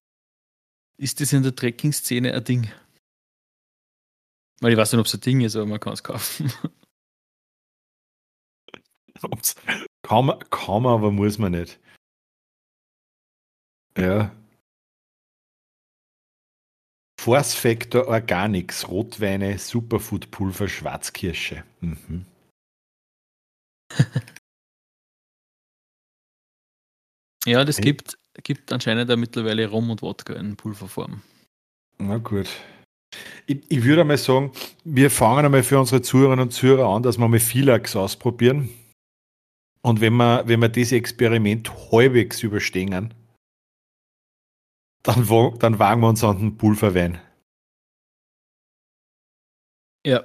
ist das in der Trekking-Szene ein Ding. Weil ich weiß nicht, ob es ein Ding ist, aber man kann es kaufen. kann, kann man, aber muss man nicht. Ja. Force Factor Organics, Rotweine, Superfood Pulver, Schwarzkirsche. Mhm. ja, das gibt, gibt anscheinend auch mittlerweile Rum und Wodka in Pulverform. Na gut. Ich, ich würde einmal sagen, wir fangen einmal für unsere Zuhörerinnen und Zuhörer an, dass wir mal Philax ausprobieren. Und wenn wir, wenn wir dieses Experiment halbwegs überstehen, dann, dann wagen wir uns an den Pulverwein. Ja.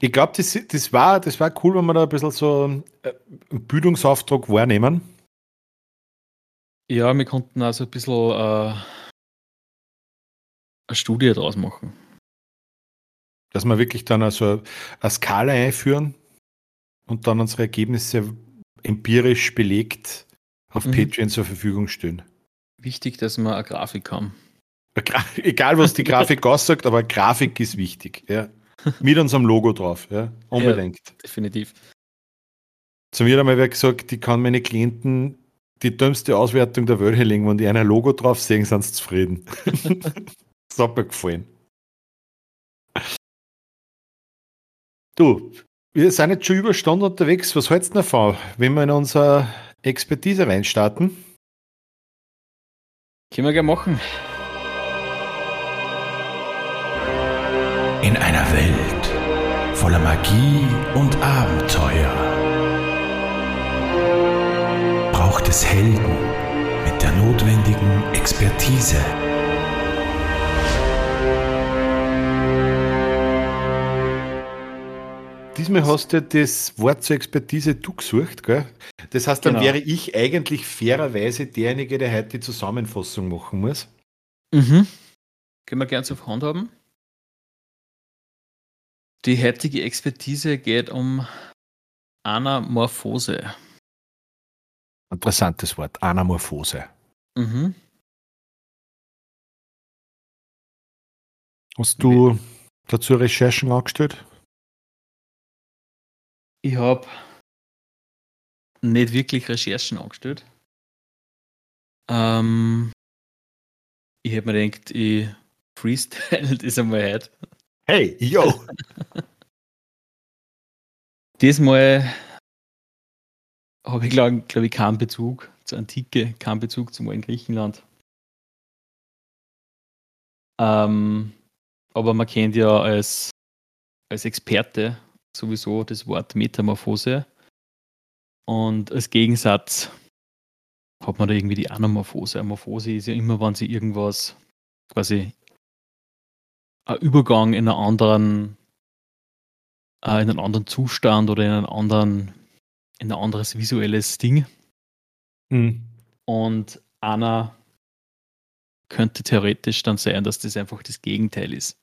Ich glaube, das, das, war, das war cool, wenn wir da ein bisschen so einen Bildungsauftrag wahrnehmen. Ja, wir konnten also ein bisschen äh, eine Studie draus machen. Dass wir wirklich dann also eine Skala einführen und dann unsere Ergebnisse empirisch belegt auf Mhm. Patreon zur Verfügung stellen. Wichtig, dass wir eine Grafik haben. Egal, was die Grafik aussagt, aber Grafik ist wichtig. Ja. Mit unserem Logo drauf. Ja. Unbedingt. Definitiv. Zu mir hat einmal wer gesagt, die kann meine Klienten die dümmste Auswertung der Welt hinlegen. Wenn die ein Logo drauf sehen, sind sie zufrieden. das hat mir gefallen. Du, wir sind jetzt schon über Stunde unterwegs. Was hältst du davon, wenn wir in unsere Expertise reinstarten? Können wir gerne machen. In einer Welt voller Magie und Abenteuer braucht es Helden mit der notwendigen Expertise. Diesmal hast du das Wort zur Expertise du gesucht, gell? Das heißt, dann Genau. wäre ich eigentlich fairerweise derjenige, der heute die Zusammenfassung machen muss. Mhm. Können wir gerne zur Hand haben. Die heutige Expertise geht um Anamorphose. Interessantes Wort, Anamorphose. Mhm. Hast du dazu Recherchen angestellt? Ich habe nicht wirklich Recherchen angestellt. Ähm, ich habe mir gedacht, ich freestyle das einmal heute. Hey, yo! Diesmal habe ich, glaube glaub ich, keinen Bezug zur Antike, keinen Bezug zum alten Griechenland. Ähm, aber man kennt ja als, als Experte sowieso das Wort Metamorphose. Und als Gegensatz hat man da irgendwie die Anamorphose. Amorphose ist ja immer, wenn sie irgendwas quasi ein Übergang in einen anderen äh, in einen anderen Zustand oder in einen anderen, in ein anderes visuelles Ding. Hm. Und Anna könnte theoretisch dann sein, dass das einfach das Gegenteil ist.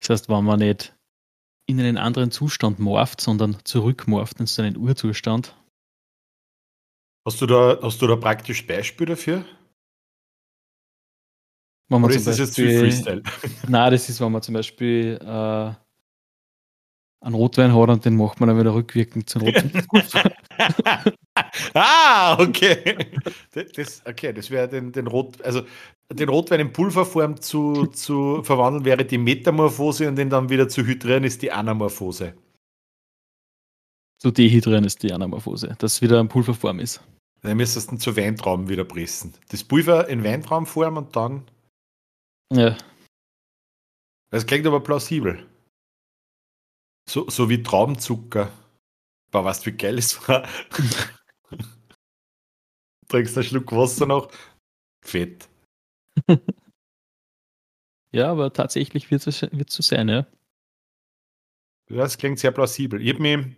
Das heißt, wenn man nicht in einen anderen Zustand morpht, sondern zurückmorpht in seinen Urzustand. Hast du da, hast du da praktisch Beispiel dafür? Wenn man Oder zum ist das jetzt viel Beispiel- Freestyle? Nein, das ist, wenn man zum Beispiel äh, einen Rotwein hat und den macht man dann wieder rückwirkend zum Rotwein. ah, okay. Das, okay, das wäre den, den Rot, also den Rotwein in Pulverform zu, zu verwandeln, wäre die Metamorphose und den dann wieder zu hydrieren, ist die Anamorphose. zu dehydrieren ist die Anamorphose, dass es wieder in Pulverform ist. Dann müsstest du zu Weintrauben wieder pressen. Das Pulver in Weintraubenform und dann. Ja, Das klingt aber plausibel. So, so wie Traubenzucker. Boah, weißt du, wie geil es war? Trinkst einen Schluck Wasser noch? Fett. ja aber tatsächlich wird es so sein, ja. Ja, Das klingt sehr plausibel. Ich habe mir,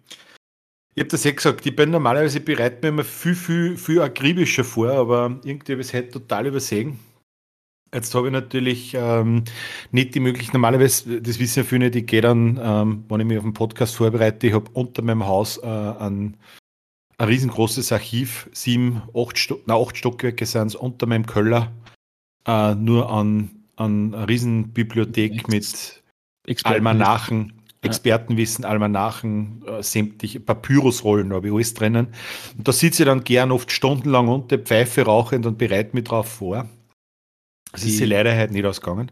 ich habe das ja gesagt, ich bin normalerweise bereit mir immer viel, viel, viel akribischer vor, aber irgendwie habe ich es heute total übersehen. Jetzt habe ich natürlich ähm, nicht die Möglichkeit, normalerweise, das wissen ja viele nicht, ich gehe dann, ähm, wenn ich mich auf den Podcast vorbereite, ich habe unter meinem Haus äh, ein, ein riesengroßes Archiv, sieben, acht, Sto na, acht Stockwerke sind es, unter meinem Keller, äh, nur an, an einer Riesenbibliothek mit Experten- Almanachen. Expertenwissen, Almanachen, äh, sämtliche Papyrusrollen, habe ich alles drinnen. Und da sitze ich dann gern oft stundenlang unter Pfeife rauchend und bereite mich drauf vor. Das ist Die- sie leider heute nicht ausgegangen.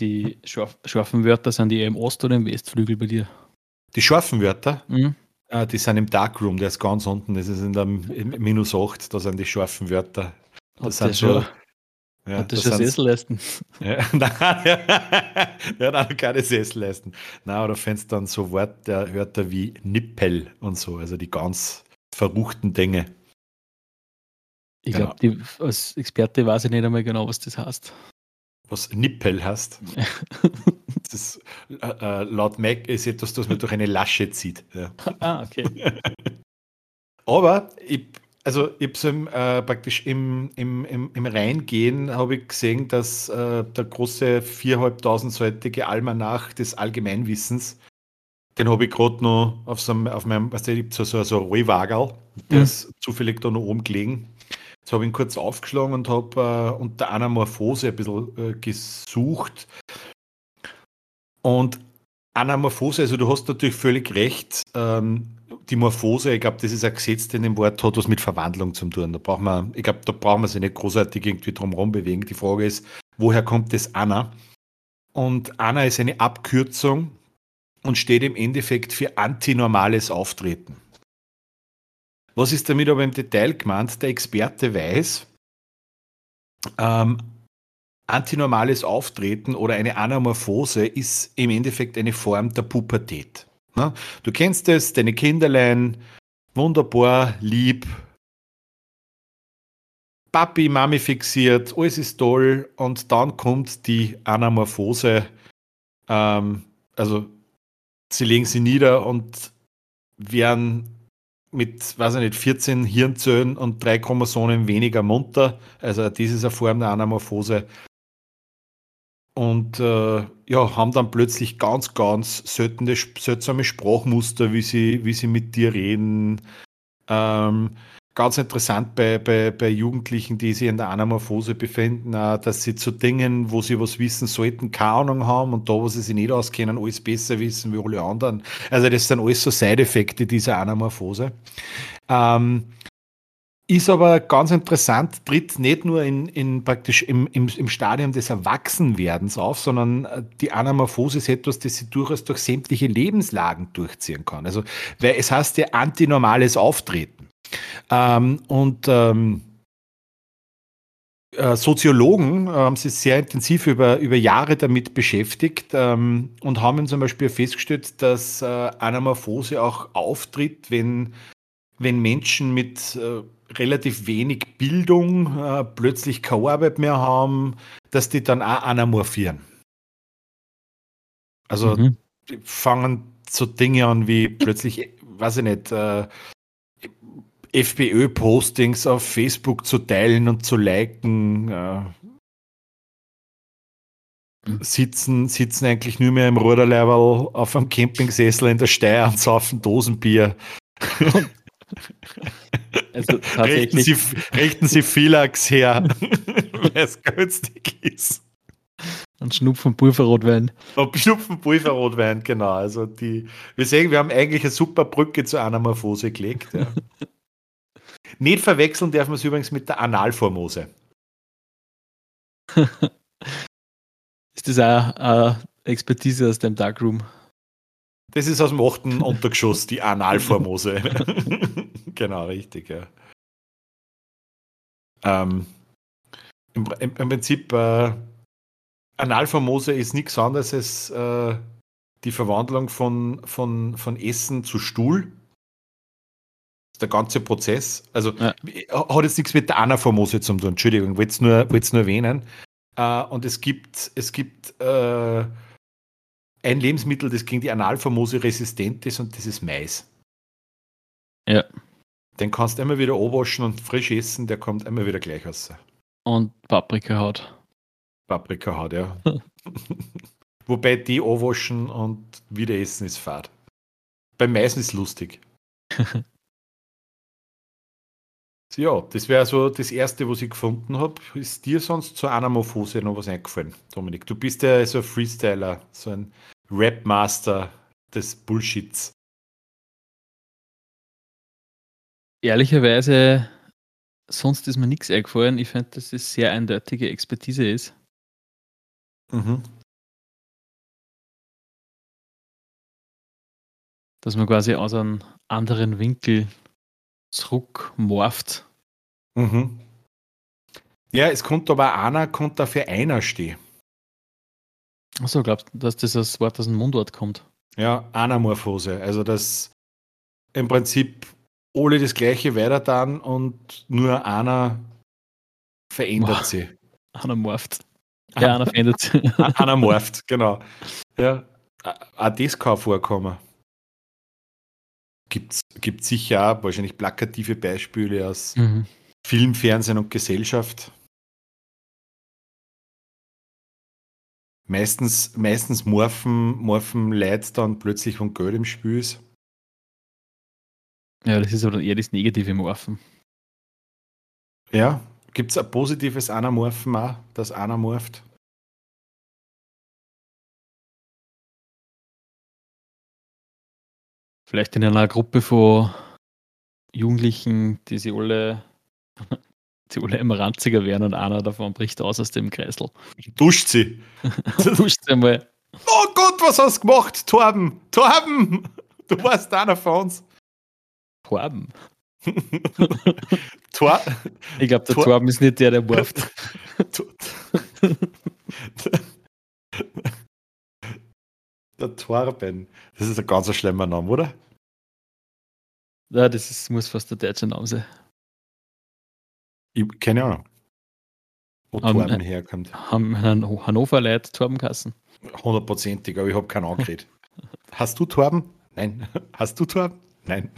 Die scharf, scharfen Wörter sind die eher im Ost- oder im Westflügel bei dir? Die scharfen Wörter, Mhm. Äh, die sind im Darkroom, der ist ganz unten, das ist in der minus 8, da sind die scharfen Wörter. Hat Das der sind schon. Ja, hat der das schon Sesselleisten? Ja, nein, der hat auch keine Sesselleisten. Nein, oder findest dann so Wörter, Wörter wie Nippel und so, also die ganz verruchten Dinge. Ich Genau. glaube, als Experte weiß ich nicht einmal genau, was das heißt. Was Nippel heißt. das ist, äh, äh, laut Mac ist etwas, das man durch eine Lasche zieht. Ja. Ah, okay. Aber ich, also ich habe so im, äh, praktisch im, im, im, im Reingehen habe ich gesehen, dass äh, der große 4.500-seitige Almanach des Allgemeinwissens, den habe ich gerade noch auf, so einem, auf meinem, was weißt du, so, so, so Rollwagel, der mhm. ist zufällig da noch oben gelegen. Jetzt habe ich ihn kurz aufgeschlagen und habe äh, unter Anamorphose ein bisschen äh, gesucht. Und Anamorphose, also du hast natürlich völlig recht, ähm, die Morphose, ich glaube, das ist ein Gesetz, in dem Wort hat was mit Verwandlung zu tun. Da braucht man, ich glaube, da braucht man sich nicht großartig irgendwie drum herum bewegen. Die Frage ist, woher kommt das Anna? Und Anna ist eine Abkürzung und steht im Endeffekt für antinormales Auftreten. Was ist damit aber im Detail gemeint? Der Experte weiß, ähm, antinormales Auftreten oder eine Anamorphose ist im Endeffekt eine Form der Pubertät. Ne? Du kennst es, deine Kinderlein, wunderbar, lieb, Papi, Mami fixiert, alles ist toll und dann kommt die Anamorphose. Ähm, also sie legen sie nieder und werden mit, weiß ich nicht, 14 Hirnzellen und drei Chromosomen weniger munter. Also das ist eine Form der Anamorphose und äh, ja, haben dann plötzlich ganz, ganz seltsame Sprachmuster, wie sie, wie sie mit dir reden. Ähm, ganz interessant bei, bei, bei Jugendlichen, die sich in der Anamorphose befinden, dass sie zu Dingen, wo sie was wissen sollten, keine Ahnung haben und da, wo sie sich nicht auskennen, alles besser wissen wie alle anderen. Also das sind alles so Side-Effekte dieser Anamorphose. Ähm, ist aber ganz interessant, tritt nicht nur in, in praktisch im, im, im Stadium des Erwachsenwerdens auf, sondern äh, die Anamorphose ist etwas, das sie durchaus durch sämtliche Lebenslagen durchziehen kann. Also, weil es heißt ja antinormales Auftreten. Ähm, und ähm, äh, Soziologen haben sich sehr intensiv über, über Jahre damit beschäftigt ähm, und haben zum Beispiel festgestellt, dass äh, Anamorphose auch auftritt, wenn, wenn Menschen mit äh, relativ wenig Bildung äh, plötzlich keine Arbeit mehr haben, dass die dann auch anamorphieren. Also mhm. fangen so Dinge an wie plötzlich, weiß ich nicht, äh, FPÖ-Postings auf Facebook zu teilen und zu liken. Äh, mhm. sitzen, sitzen eigentlich nur mehr im Ruderlevel auf einem Campingsessel in der Steier und saufen Dosenbier. Also richten, Sie, richten Sie Philax her, weil es günstig ist. Und Schnupfen Pulverrotwein. Und Schnupfen Pulverrotwein, genau. Also die, wir sehen, wir haben eigentlich eine super Brücke zur Anamorphose gelegt. Ja. Nicht verwechseln darf man es übrigens mit der Analformose. ist das auch eine Expertise aus dem Darkroom? Das ist aus dem achten Untergeschoss, die Analformose. genau, richtig, ja. Ähm, im, im, im, Prinzip, äh, Analformose ist nichts anderes als äh, die Verwandlung von, von, von Essen zu Stuhl. Der ganze Prozess. Also ja. hat jetzt nichts mit der Anaformose zu tun. Entschuldigung, wollte es nur, nur erwähnen. Äh, und es gibt, es gibt äh, ein Lebensmittel, das gegen die Analformose resistent ist und das ist Mais. Ja. Den kannst du immer wieder abwaschen und frisch essen, der kommt immer wieder gleich raus. Und Paprikahaut. Paprikahaut, ja. Wobei die abwaschen und wieder essen ist fad. Beim Mais ist lustig. ja, das wäre so das Erste, was ich gefunden habe. Ist dir sonst zur Anamorphose noch was eingefallen, Dominik? Du bist ja so ein Freestyler, so ein Rapmaster des Bullshits. Ehrlicherweise, sonst ist mir nichts eingefallen. Ich finde, dass es sehr eindeutige Expertise ist. Mhm. Dass man quasi aus einem anderen Winkel zurückmorft. Mhm. Ja, es kommt aber einer, kommt dafür einer stehen. Achso, glaubst du, dass das das Wort aus dem Mundwort kommt? Ja, Anamorphose. Also, dass im Prinzip alle das Gleiche weiter dann und nur einer verändert Boah. sie. Anamorpht. Ja, einer findet. Anamorpht, genau. Ja, auch das kann vorkommen. Gibt es sicher auch wahrscheinlich plakative Beispiele aus Mhm. Film, Fernsehen und Gesellschaft. Meistens, meistens morphen, morphen Leute dann plötzlich, wenn Geld im Spiel ist. Ja, das ist aber eher das negative Morphen. Ja, gibt es ein positives Anamorphen auch, das anamorpht? Vielleicht in einer Gruppe von Jugendlichen, die sie alle, die alle immer ranziger werden und einer davon bricht aus aus dem Kreisel. Duscht sie. Duscht sie einmal. Oh Gott, was hast du gemacht, Torben? Torben! Du warst einer von uns. Torben. Tor Ich glaube, der Tor- Torben ist nicht der, der morpht. Tor- Der Torben. Das ist ein ganz schlimmer Name, oder? Ja, das ist, muss fast der deutsche Name sein. Ich, keine Ahnung. Wo Ähm, Torben herkommt. Haben Han- Hannover Leute Torbenkassen? Hundertprozentig, aber ich habe keinen angeredet. Hast du Torben? Nein. Hast du Torben? Nein.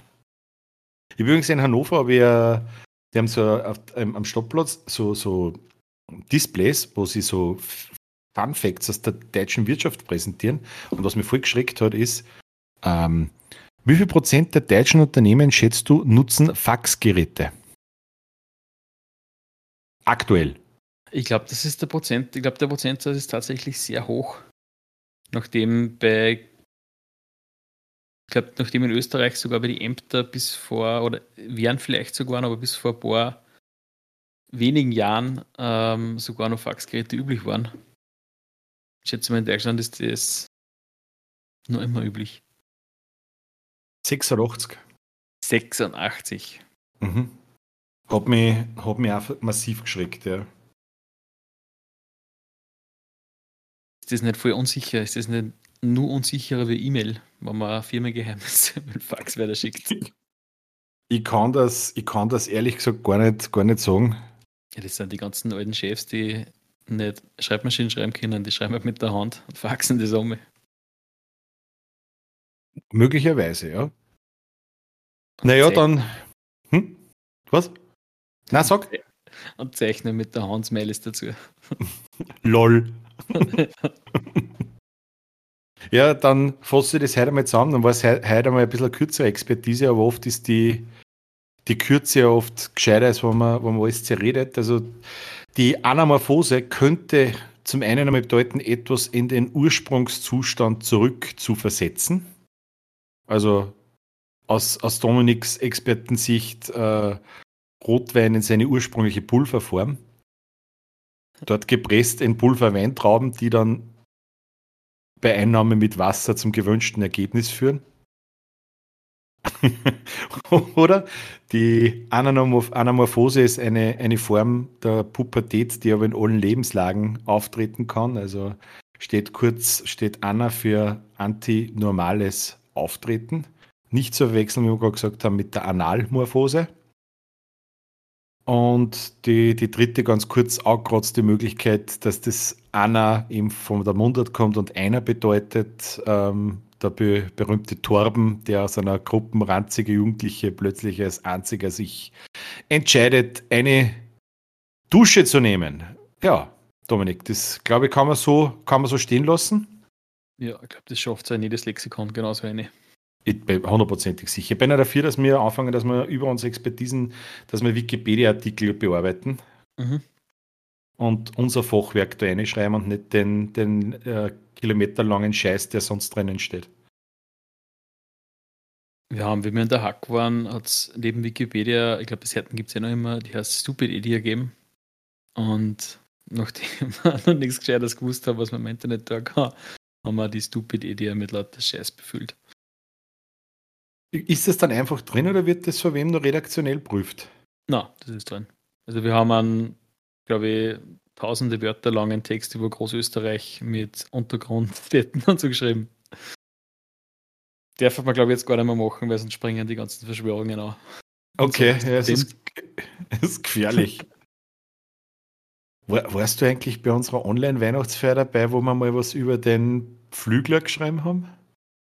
Ich übrigens in Hannover, habe ich, äh, die haben so auf, ähm, am Stadtplatz so, so Displays, wo sie so Fun Facts aus der deutschen Wirtschaft präsentieren. Und was mir voll geschreckt hat, ist, ähm, wie viel Prozent der deutschen Unternehmen, schätzt du, nutzen Faxgeräte? Aktuell. Ich glaube, das ist der Prozent. Ich glaube, der Prozentsatz ist tatsächlich sehr hoch. Nachdem bei, ich glaube, nachdem in Österreich sogar bei die Ämter bis vor, oder wären vielleicht sogar, aber bis vor ein paar wenigen Jahren ähm, sogar noch Faxgeräte üblich waren. Ich schätze mal, in Deutschland ist das noch immer üblich. 86. 86. Mhm. Hat mich, hat mich auch massiv geschreckt, ja. Ist das nicht voll unsicher? Ist das nicht nur unsicherer wie E-Mail, wenn man ein Firmengeheimnis mit Fax weiterschickt? Ich kann das, ich kann das ehrlich gesagt gar nicht, gar nicht sagen. Ja, das sind die ganzen alten Chefs, die nicht Schreibmaschinen schreiben können, die schreiben halt mit der Hand und faxen das um. Möglicherweise, ja. Naja, dann. Hm? Was? Na, sag. Und zeichnen mit der Hand Smileys dazu. LOL. Ja, dann fasse ich das heute einmal zusammen. Dann war es heu- heute einmal ein bisschen kürzere Expertise, aber oft ist die, die Kürze oft gescheiter, als wenn man, wenn man alles zerredet. Also die Anamorphose könnte zum einen einmal bedeuten, etwas in den Ursprungszustand zurück zu versetzen. Also aus, aus Dominiks Expertensicht äh, Rotwein in seine ursprüngliche Pulverform. Dort gepresst in Pulverweintrauben, die dann bei Einnahme mit Wasser zum gewünschten Ergebnis führen. Oder die Anamorph Anamorphose ist eine, eine Form der Pubertät, die aber in allen Lebenslagen auftreten kann. Also steht kurz, steht Anna für antinormales Auftreten. Nicht zu verwechseln, wie wir gerade gesagt haben, mit der Analmorphose. Und die, die dritte, ganz kurz, auch gerade die Möglichkeit, dass das Anna eben von der Mundart kommt und einer bedeutet, ähm, der be berühmte Torben, der aus einer Gruppe ranzige Jugendliche plötzlich als einziger sich entscheidet, eine Dusche zu nehmen. Ja, Dominik, das glaube ich, kann man so, kann man so stehen lassen. Ja, ich glaube, das schafft es in jedes Lexikon, genauso eine. Ich bin hundertprozentig sicher. Ich bin ja dafür, dass wir anfangen, dass wir über unsere Expertisen, dass wir Wikipedia-Artikel bearbeiten Mhm. Und unser Fachwerk da reinschreiben und nicht den, den äh, kilometerlangen Scheiß, der sonst drinnen steht. Wir haben, wenn wir in der Hack waren, hat es neben Wikipedia, ich glaube, bis heute gibt es ja noch immer, die heißt Stupid Idea gegeben. Und nachdem wir noch nichts Gescheites gewusst haben, was man im Internet da kann, haben wir die Stupid Idea mit lauter Scheiß befüllt. Ist das dann einfach drin oder wird das von wem nur redaktionell prüft? Na, das ist drin. Also wir haben einen, glaube ich, tausende Wörter langen Text über Großösterreich mit Untergrundstädten und so geschrieben. Darf man, glaube ich, jetzt gar nicht mehr machen, weil sonst springen die ganzen Verschwörungen an. Okay, so ja, es, ist, es ist gefährlich. War, warst du eigentlich bei unserer Online-Weihnachtsfeier dabei, wo wir mal was über den Flügler geschrieben haben?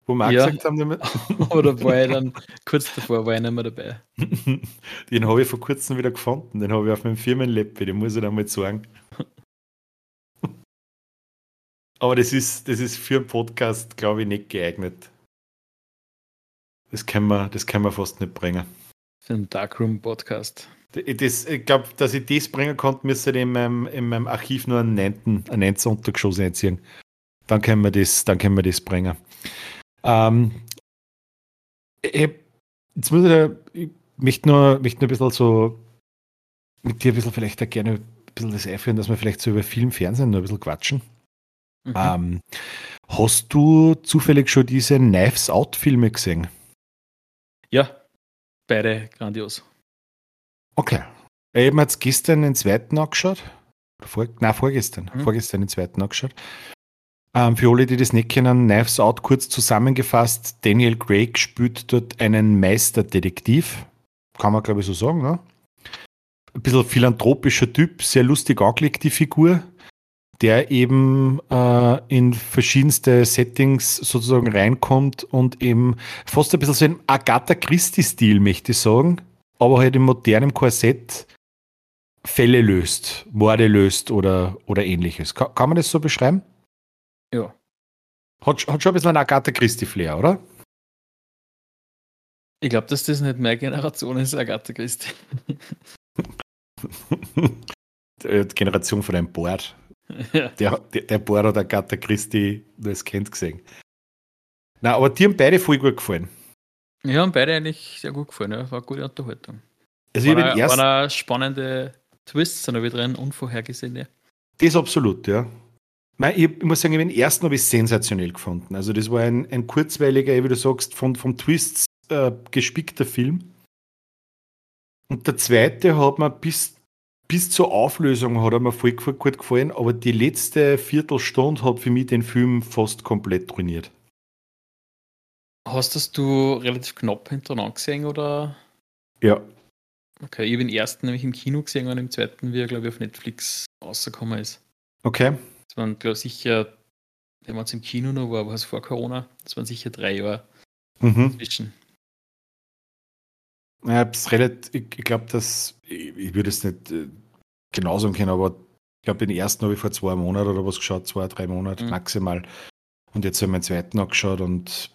Wo wir auch Ja. gesagt haben, damit- Oder war ich dann kurz davor, war ich nicht mehr dabei. den habe ich vor kurzem wieder gefunden. Den habe ich auf meinem Firmenlaptop, den muss ich dann mal sagen. Aber das ist, das ist für einen Podcast, glaube ich, nicht geeignet. Das können wir, das können wir fast nicht bringen. Für einen Darkroom-Podcast. Das, ich glaube, dass ich das bringen konnte, müsste ich in meinem, in meinem Archiv nur einen neunten, einen neunten Untergeschoss einziehen. Dann können wir das, dann können wir das bringen. Ähm, ich, jetzt muss ich, da, ich möchte nur, möchte nur ein bisschen so mit dir ein bisschen vielleicht auch gerne ein bisschen das einführen, dass wir vielleicht so über Film, Fernsehen nur ein bisschen quatschen. Mhm. Ähm, hast du zufällig schon diese Knives Out-Filme gesehen? Ja, beide grandios. Okay. Ich habe mir jetzt gestern den zweiten angeschaut. Vor, nein, vorgestern. Mhm. Vorgestern den zweiten angeschaut. Ähm, für alle, die das nicht kennen, Knives Out kurz zusammengefasst. Daniel Craig spielt dort einen Meisterdetektiv. Kann man, glaube ich, so sagen, ne? Ein bisschen philanthropischer Typ, sehr lustig angelegt, die Figur, der eben äh, in verschiedenste Settings sozusagen reinkommt und eben fast ein bisschen so ein Agatha Christie-Stil, möchte ich sagen aber halt im modernen Korsett Fälle löst, Morde löst oder, oder ähnliches. Ka kann man das so beschreiben? Ja. Hat, hat schon ein bisschen ein Agatha Christie-Flair, oder? Ich glaube, dass das nicht mehr Generation ist, Agatha Christie. Die Generation von einem Bord. ja. Der, der, der Bord hat Agatha Christie nur als Kind gesehen. Na, aber die haben beide voll gut gefallen. ja, haben beide eigentlich sehr gut gefallen. Ja. War eine gute Unterhaltung. Also auch- den ersten, waren auch spannende Twists sind da wieder drin, unvorhergesehene. das absolut, ja. Ich, ich muss sagen, den ersten habe ich sensationell gefunden. Also das war ein, ein kurzweiliger, wie du sagst, von, von Twists äh, gespickter Film. Und der zweite hat mir bis, bis zur Auflösung hat er mir voll gef- gut gefallen, aber die letzte Viertelstunde hat für mich den Film fast komplett ruiniert. Hast das du relativ knapp hintereinander gesehen oder? Ja. Okay, ich habe den ersten nämlich im Kino gesehen und im zweiten, wie er, glaube ich, auf Netflix rausgekommen ist. Okay. Das waren, glaube ich, sicher, wenn man es im Kino noch war, war es vor Corona, das waren sicher drei Jahre Mhm. zwischen. Ja, relativ, ich, ich glaube, dass, ich, ich würde es nicht äh, genau sagen können, aber ich glaube, den ersten habe ich vor zwei Monaten oder was geschaut, zwei, drei Monate Mhm. maximal. Und jetzt habe ich meinen zweiten angeschaut und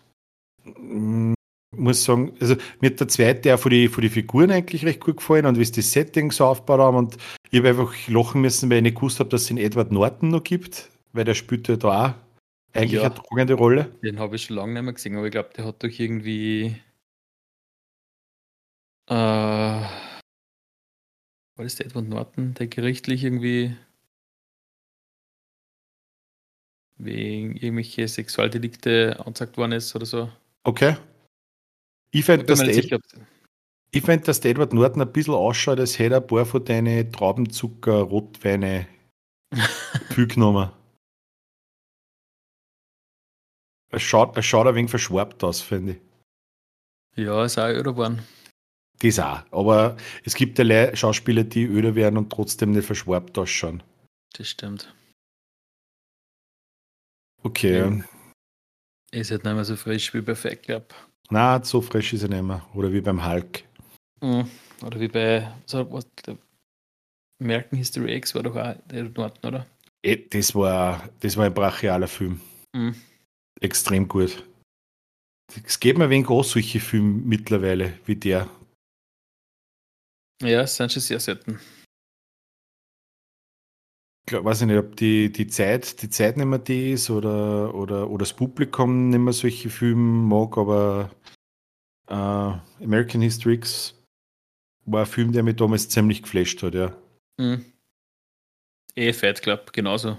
mm, muss sagen, also mir hat der zweite auch von die, von die Figuren eigentlich recht gut gefallen und wie es die Settings so aufgebaut haben und ich habe einfach lachen müssen, weil ich nicht gewusst habe, dass es den Edward Norton noch gibt, weil der spielt ja da auch eigentlich Ja. eine tragende Rolle. Den habe ich schon lange nicht mehr gesehen, aber ich glaube, der hat doch irgendwie. Äh, war das der Edward Norton, der gerichtlich irgendwie wegen irgendwelche Sexualdelikte angezeigt worden ist oder so? Okay. Ich fände, dass der Ich finde, dass der Edward Norton ein bisschen ausschaut, als hätte er ein paar von deinen Traubenzucker-Rotweine genommen. Er schaut, er schaut ein wenig verschwarbt aus, finde ich. Ja, ist auch öder geworden. Das auch. Aber es gibt ja Schauspieler, die öder werden und trotzdem nicht verschwarbt ausschauen. Das stimmt. Okay. Ja. Ist halt nicht mehr so frisch wie bei Fight Club. Na, so frisch ist er nicht mehr. Oder wie beim Hulk. Mhm. Oder wie bei so, was, der American History X war doch auch der Norton, oder? Eh, Das war, das war ein brachialer Film. Mhm. Extrem gut. Es geht mir ein wenig an, solche Filme mittlerweile, wie der. Ja, es sind schon sehr selten. Ich glaub, weiß ich nicht, ob die, die Zeit, die Zeit nicht mehr die ist oder, oder, oder das Publikum nicht mehr solche Filme mag, aber äh, American History X war ein Film, der mich damals ziemlich geflasht hat, ja. Mhm. Eh, Fight Club, genauso.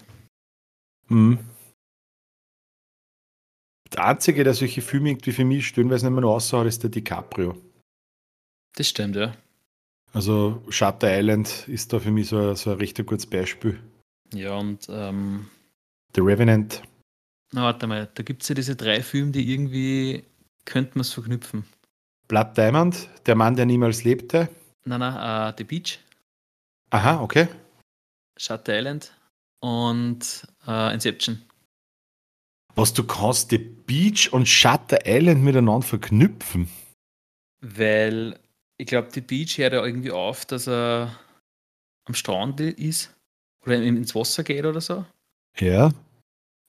Mhm. Der einzige, der solche Filme irgendwie für mich stellenweise nicht mehr noch aussah, ist der DiCaprio. Das stimmt, ja. Also Shutter Island ist da für mich so ein, so ein recht gutes Beispiel. Ja, und ähm, The Revenant. na, warte mal, da gibt es ja diese drei Filme, die irgendwie könnte man es verknüpfen. Blood Diamond, der Mann, der niemals lebte. Na, na, äh, The Beach, Aha, okay. Shutter Island und äh, Inception. Was du kannst, The Beach und Shutter Island miteinander verknüpfen. Weil ich glaube, die Beach hört ja irgendwie auf, dass er am Strand ist oder ins Wasser geht oder so. Ja.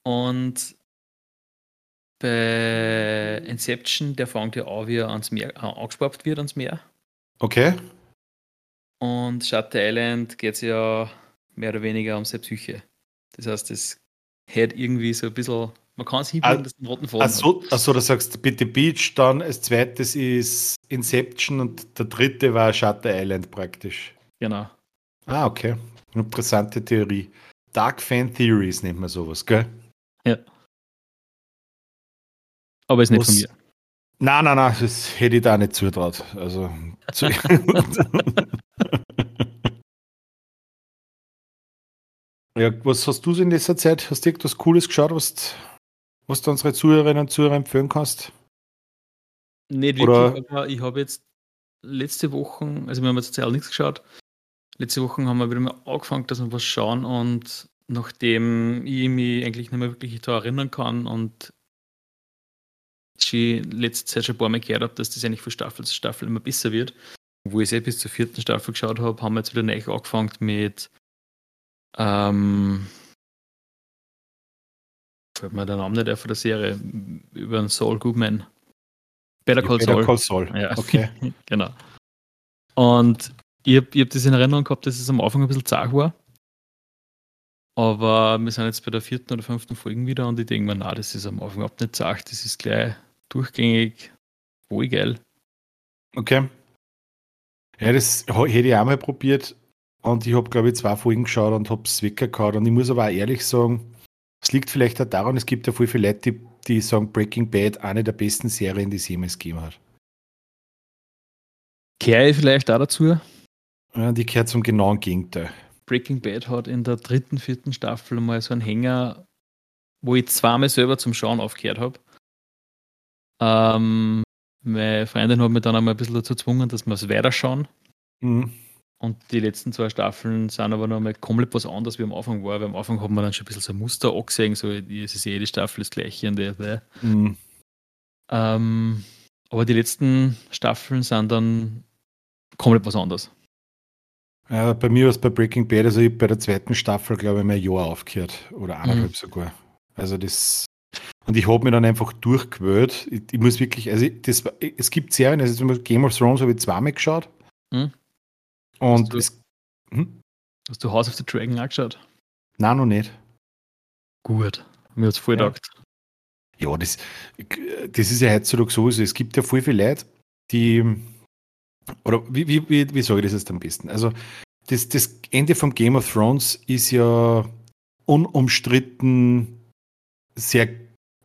Und bei Inception, der fängt ja an, wie er ans Meer, äh, angespannt wird ans Meer. Okay. Und Shutter Island geht es ja mehr oder weniger um seine Psyche. Das heißt, es hat irgendwie so ein bisschen, man kann es hinbiegen, Ah, dass es einen roten Faden Achso, achso, du sagst bitte Beach, dann als zweites ist Inception und der dritte war Shutter Island praktisch. hat. Genau. Ah, okay. Interessante Theorie. Dark Fan Theories nennt man sowas, gell? Ja. Aber ist nicht Was- von mir. Nein, nein, nein, das hätte ich da nicht zutraut. Also. Zu ja, was hast du so in letzter Zeit? Hast du irgendwas Cooles geschaut, was, was du unsere Zuhörerinnen und Zuhörer empfehlen kannst? Nicht Oder- wirklich, aber ich habe jetzt letzte Woche, also wir haben jetzt zuerst nichts geschaut. Letzte Woche haben wir wieder mal angefangen, dass wir was schauen und nachdem ich mich eigentlich nicht mehr wirklich daran erinnern kann und ich letzte Zeit schon ein paar Mal gehört habe, dass das eigentlich von Staffel zu Staffel immer besser wird. Wo ich es eh bis zur vierten Staffel geschaut habe, haben wir jetzt wieder neu angefangen mit ähm, fällt mir der Name nicht ein von der Serie, über einen Saul Goodman. Better Call Better Saul. Call Saul. Ja, Okay. genau. Und ich habe hab das in Erinnerung gehabt, dass es am Anfang ein bisschen zart war. Aber wir sind jetzt bei der vierten oder fünften Folge wieder und ich denke mir, na, das ist am Anfang überhaupt nicht zart, das ist gleich durchgängig, wohl geil. Okay. Ja, das hätte ich auch mal probiert und ich habe, glaube ich, zwei Folgen geschaut und habe es weggehauen. Und ich muss aber auch ehrlich sagen, es liegt vielleicht auch daran, es gibt ja voll viele Leute, die, die sagen, Breaking Bad eine der besten Serien, die es jemals gegeben hat. Kehre ich vielleicht auch dazu. Ja, die gehört zum genauen Gegenteil. Breaking Bad hat in der dritten, vierten Staffel mal so einen Hänger, wo ich zweimal selber zum Schauen aufgehört habe. Ähm, meine Freundin hat mich dann einmal ein bisschen dazu gezwungen, dass wir es weiterschauen. Mhm. Und die letzten zwei Staffeln sind aber noch mal komplett was anderes wie am Anfang war. Weil am Anfang hat man dann schon ein bisschen so ein Muster angesehen, so es ist jede Staffel das gleiche und der, der. Mhm. Ähm, aber die letzten Staffeln sind dann komplett was anderes. Ja, bei mir war es bei Breaking Bad, also ich bei der zweiten Staffel, glaube ich, mal ein Jahr aufgehört. Oder eineinhalb Mhm. sogar. Also das. Und ich habe mir dann einfach durchgewählt. Ich, ich muss wirklich, also ich- das, es gibt Serien, also zum Beispiel Game of Thrones habe ich zweimal geschaut. Mhm. Und Hast du- es, hm? Hast du House of the Dragon angeschaut? Nein, noch nicht. Gut. Mir hat es voll Ja. gedacht. Ja, das, das ist ja heutzutage sowieso. Es gibt ja voll viele Leute, die. Oder wie, wie, wie, wie sage ich das jetzt am besten? Also, das, das Ende von Game of Thrones ist ja unumstritten sehr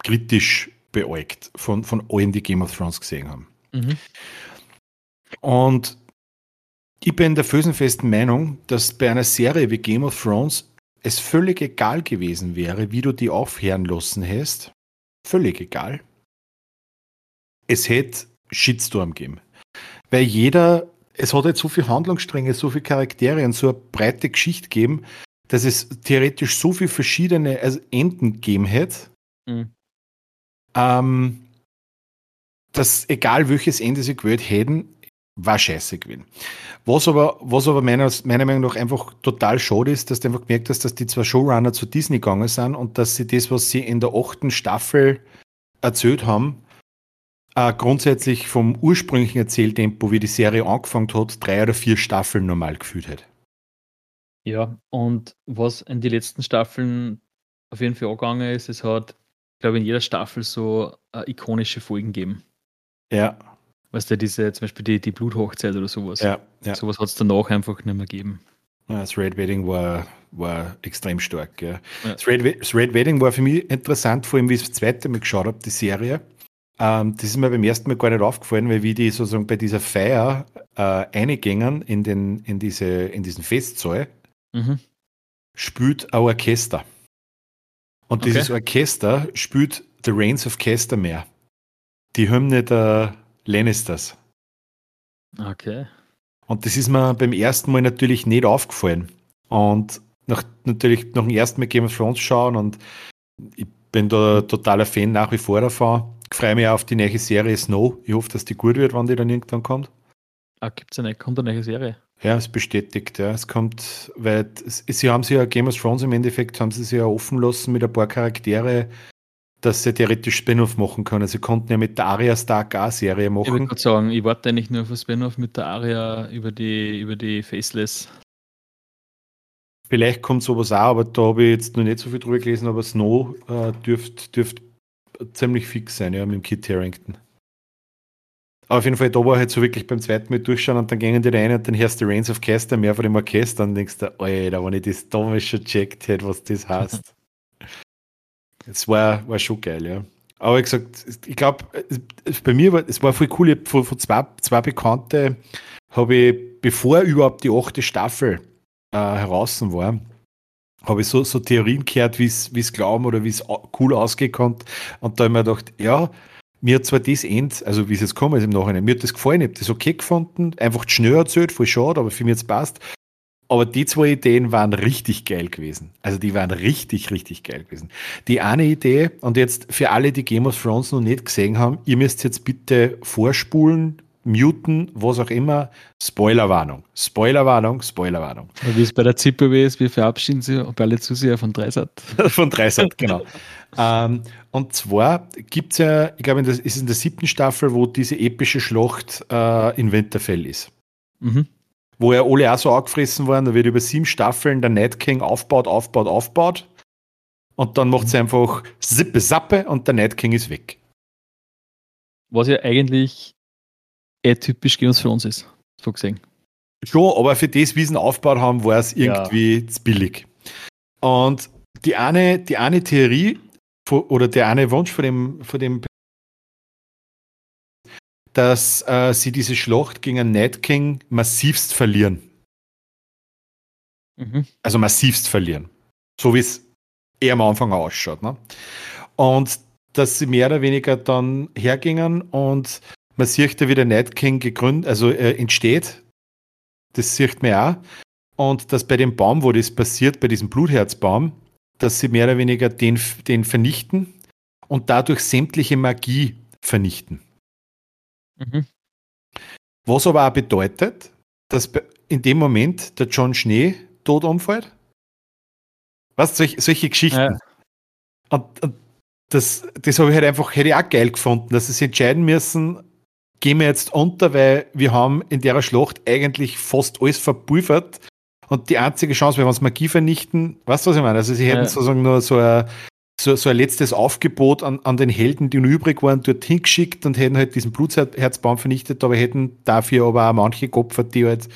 kritisch beäugt von, von allen, die Game of Thrones gesehen haben. Mhm. Und ich bin der felsenfesten Meinung, dass bei einer Serie wie Game of Thrones es völlig egal gewesen wäre, wie du die aufhören lassen hättest. Völlig egal. Es hätte Shitstorm gegeben. Weil jeder, es hat halt so viele Handlungsstränge, so viele Charaktere und so eine breite Geschichte gegeben, dass es theoretisch so viele verschiedene also Enden gegeben hätte, Mhm. ähm, dass egal welches Ende sie gewählt hätten, war scheiße gewesen. Was aber, was aber meiner, meiner Meinung nach einfach total schade ist, dass du einfach gemerkt hast, dass die zwei Showrunner zu Disney gegangen sind und dass sie das, was sie in der achten Staffel erzählt haben, äh, grundsätzlich vom ursprünglichen Erzähltempo, wie die Serie angefangen hat, drei oder vier Staffeln normal gefühlt hat. Ja, und was in die letzten Staffeln auf jeden Fall angegangen ist, es hat, glaube ich, in jeder Staffel so äh, ikonische Folgen gegeben. Ja, Weißt du, diese, zum Beispiel die, die Bluthochzeit oder sowas. ja, ja. Sowas hat es danach einfach nicht mehr gegeben. Ja, Das Red Wedding war, war extrem stark. Ja. Das, Red, das Red Wedding war für mich interessant, vor allem wie ich das zweite Mal geschaut habe, die Serie. Ähm, das ist mir beim ersten Mal gar nicht aufgefallen, weil wie die sozusagen bei dieser Feier äh, eingängen in, den, in, diese, in diesen Festsaal, Mhm. spielt ein Orchester. Und Okay. dieses Orchester spielt The Reigns of Castamere. Die Hymne der Lannisters. Okay. Und das ist mir beim ersten Mal natürlich nicht aufgefallen. Und nach, natürlich nach dem ersten Mal Game of Thrones schauen und ich bin da totaler Fan nach wie vor davon. Ich freue mich auf die neue Serie Snow. Ich hoffe, dass die gut wird, wann die dann irgendwann kommt. Ah, gibt's eine, kommt eine neue Serie? Ja, es bestätigt, ja. Es kommt, weil es, sie haben sich ja Game of Thrones im Endeffekt, haben sie sich ja offen lassen mit ein paar Charaktere, dass sie theoretisch Spin-off machen können. Sie konnten ja mit der Arya Stark auch Serie machen. Ich würde gerade sagen, ich warte eigentlich nur auf ein Spin-off mit der Arya über die, über die Faceless. Vielleicht kommt sowas auch, aber da habe ich jetzt noch nicht so viel drüber gelesen, aber Snow äh, dürfte dürft ziemlich fix sein, ja, mit dem Kit Harrington. Aber auf jeden Fall, da war halt so wirklich beim zweiten Mal durchschauen und dann gingen die rein und dann hörst du Reigns of Caster mehr von dem Orchester und denkst du, Alter, wenn ich das damals schon checkt hätte, was das heißt. Es war, war schon geil, ja. Aber wie gesagt, ich glaube, bei mir war es war voll cool. Ich von, von zwei, zwei Bekannte habe ich, bevor überhaupt die achte Staffel äh, heraus war, habe ich so, so Theorien gehört, wie es glauben oder wie es cool ausgehen kann. Und da habe ich mir gedacht, ja, mir hat zwar das End, also wie es jetzt kommen ist im Nachhinein, mir hat das gefallen, ich habe das okay gefunden, einfach schnell erzählt, voll schade, aber für mich jetzt passt. Aber die zwei Ideen waren richtig geil gewesen. Also die waren richtig, richtig geil gewesen. Die eine Idee, und jetzt für alle, die Game of Thrones noch nicht gesehen haben, ihr müsst jetzt bitte vorspulen, muten, was auch immer. Spoilerwarnung. Spoilerwarnung, Spoilerwarnung. Wie es bei der ZIPOW ist, wir verabschieden Sie bei alle Zuseher von Dreisat. von Dreisat, genau. ähm, und zwar gibt es ja, ich glaube, es ist in der siebten Staffel, wo diese epische Schlacht äh, in Winterfell ist. Mhm wo ja alle auch so angefressen waren. Da wird über sieben Staffeln der Night King aufbaut, aufbaut, aufbaut. Und dann macht es einfach Sippe, Sappe und der Night King ist weg. Was ja eigentlich eher typisch für uns ist, so gesehen. Schon, aber für das, wie sie ihn aufgebaut haben, war es irgendwie ja. billig. Und die eine, die eine Theorie oder der eine Wunsch von dem, von dem dass äh, sie diese Schlacht gegen einen Night King massivst verlieren. Mhm. Also massivst verlieren. So wie es eher am Anfang ausschaut. Ne? Und dass sie mehr oder weniger dann hergingen und man sieht ja, wie der Night King gegründet, also äh, entsteht. Das sieht man auch. Und dass bei dem Baum, wo das passiert, bei diesem Blutherzbaum, dass sie mehr oder weniger den, den vernichten und dadurch sämtliche Magie vernichten. Mhm. Was aber auch bedeutet, dass in dem Moment der John Schnee tot umfällt. Was, solch, solche Geschichten. Ja. Und, und, das, das habe ich halt einfach, hätte ich auch geil gefunden, dass sie sich entscheiden müssen, gehen wir jetzt unter, weil wir haben in der Schlacht eigentlich fast alles verpulvert. Und die einzige Chance, wenn wir uns Magie vernichten, weißt du, was ich meine? Also sie hätten ja. sozusagen nur so ein, so, so ein letztes Aufgebot an, an den Helden, die noch übrig waren, dorthin geschickt und hätten halt diesen Blutherzbaum vernichtet, aber hätten dafür aber auch manche geopfert, die halt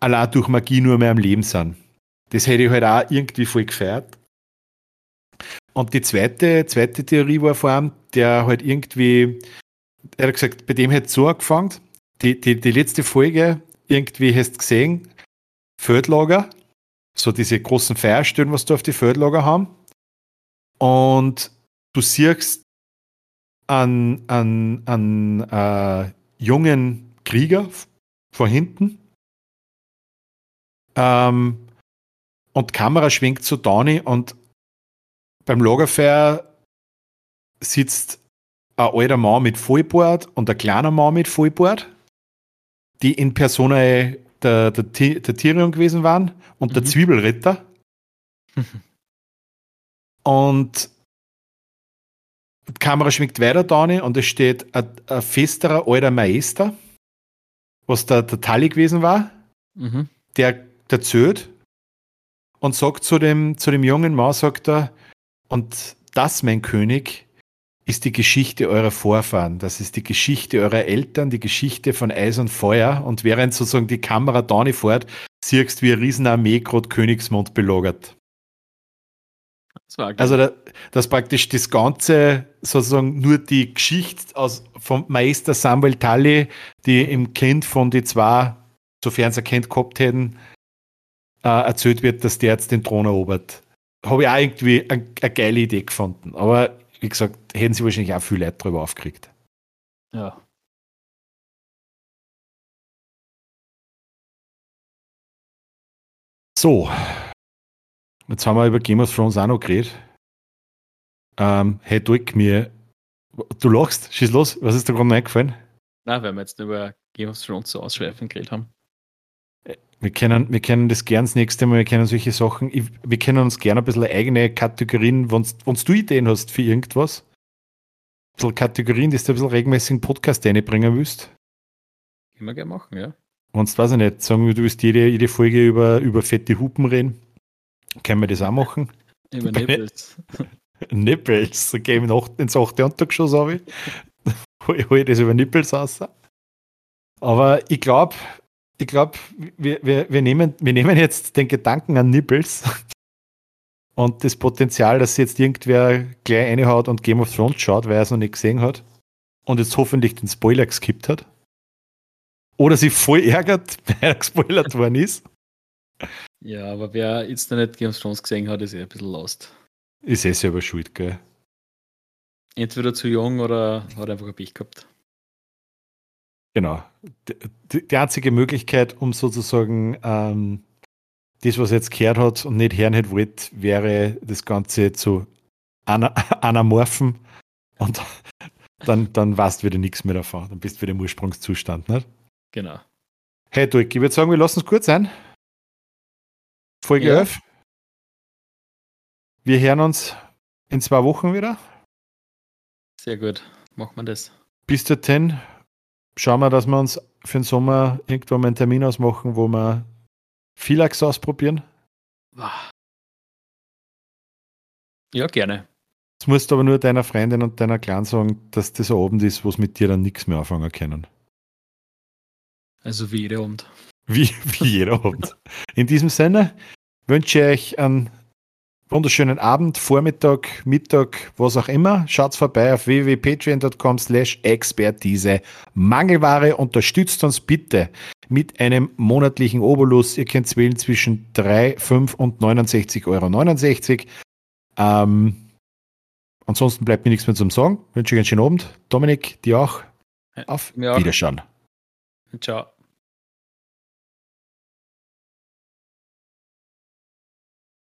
allein durch Magie nur mehr am Leben sind. Das hätte ich halt auch irgendwie voll gefeiert. Und die zweite, zweite Theorie war vor allem, der halt irgendwie, er hat gesagt, bei dem hat so angefangen, die, die, die letzte Folge, irgendwie hast du gesehen, Feldlager, so diese großen Feierstellen, was du auf die Feldlager haben. Und du siehst einen, einen, einen äh, jungen Krieger vor hinten. Ähm, und Kamera schwenkt zu Donny und beim Lagerfeuer sitzt ein alter Mann mit Vollbart und ein kleiner Mann mit Vollbart, die in Persona der, der, der Tyrion gewesen waren und mhm. der Zwiebelritter. Und die Kamera schwingt weiter da und es steht ein, ein festerer alter Meister, was der, der Tali gewesen war, mhm. der erzählt und sagt zu dem, zu dem jungen Mann, sagt er, und das, mein König, ist die Geschichte eurer Vorfahren. Das ist die Geschichte eurer Eltern, die Geschichte von Eis und Feuer. Und während sozusagen die Kamera da nicht fährt, siehst du, wie eine Riesenarmee gerade Königsmund belagert. Also da, das praktisch das Ganze sozusagen nur die Geschichte aus, vom Meister Samuel Tully, die im Kind von die zwei, sofern sie Kind gehabt hätten, äh, erzählt wird, dass der jetzt den Thron erobert. Habe ich auch irgendwie eine geile Idee gefunden. Aber wie gesagt, hätten sie wahrscheinlich auch viel Leute darüber aufgeregt. Ja. So, Jetzt haben wir über Game of Thrones auch noch geredet. Ähm, hey, drück mir. Du lachst, schieß los, was ist dir gerade eingefallen? Na, weil wir jetzt über Game of Thrones so ausschweifend geredet haben. Wir können, wir können das gern das nächste Mal, wir können solche Sachen, ich, wir können uns gerne ein bisschen eigene Kategorien, wenn du Ideen hast für irgendwas, ein bisschen Kategorien, die du ein bisschen regelmäßig in den Podcast reinbringen willst. Immer gerne machen, ja. Du, weiß ich nicht, sagen wir, du willst jede, jede Folge über, über fette Hupen reden, können wir das auch machen. Über Nippels. Nippels, da gehe ich ins 8. Untergeschoss habe ich, ich das über Nippels raus. Aber ich glaube, ich glaube, wir, wir, wir, nehmen, wir nehmen jetzt den Gedanken an Nippels und das Potenzial, dass jetzt irgendwer gleich reinhaut und Game of Thrones schaut, weil er es noch nicht gesehen hat und jetzt hoffentlich den Spoiler geskippt hat. Oder sich voll ärgert, weil er gespoilert worden ist. Ja, aber wer jetzt noch nicht Game of Thrones gesehen hat, ist eh ein bisschen lost. Ist eh selber schuld, gell? Entweder zu jung oder hat einfach ein Pech gehabt. Genau. Die, die einzige Möglichkeit, um sozusagen ähm, das, was jetzt gehört hat und nicht hören hätte wollte, wäre das Ganze zu ana anamorphen und dann, dann weißt du wieder nichts mehr davon. Dann bist du wieder im Ursprungszustand, nicht? Genau. Hey, Dirk, ich würde sagen, wir lassen es kurz sein. Folge ja. 11. Wir hören uns in zwei Wochen wieder. Sehr gut. Machen wir das. Bis dorthin schauen wir, dass wir uns für den Sommer irgendwann mal einen Termin ausmachen, wo wir Philax ausprobieren. Ja, gerne. Jetzt musst du aber nur deiner Freundin und deiner Clan sagen, dass das ein Abend ist, wo es mit dir dann nichts mehr anfangen können. Also wie jeder Abend. Wie, wie jeder Abend. In diesem Sinne wünsche ich euch einen wunderschönen Abend, Vormittag, Mittag, was auch immer. Schaut vorbei auf www.patreon.com slash Expertise. Mangelware unterstützt uns bitte mit einem monatlichen Obolus. Ihr könnt wählen zwischen 3, 5 und 69,69 Euro. Ähm, ansonsten bleibt mir nichts mehr zum Sagen. Wünsche euch einen schönen Abend. Dominik, dir auch. Auf Wiederschauen. Ciao.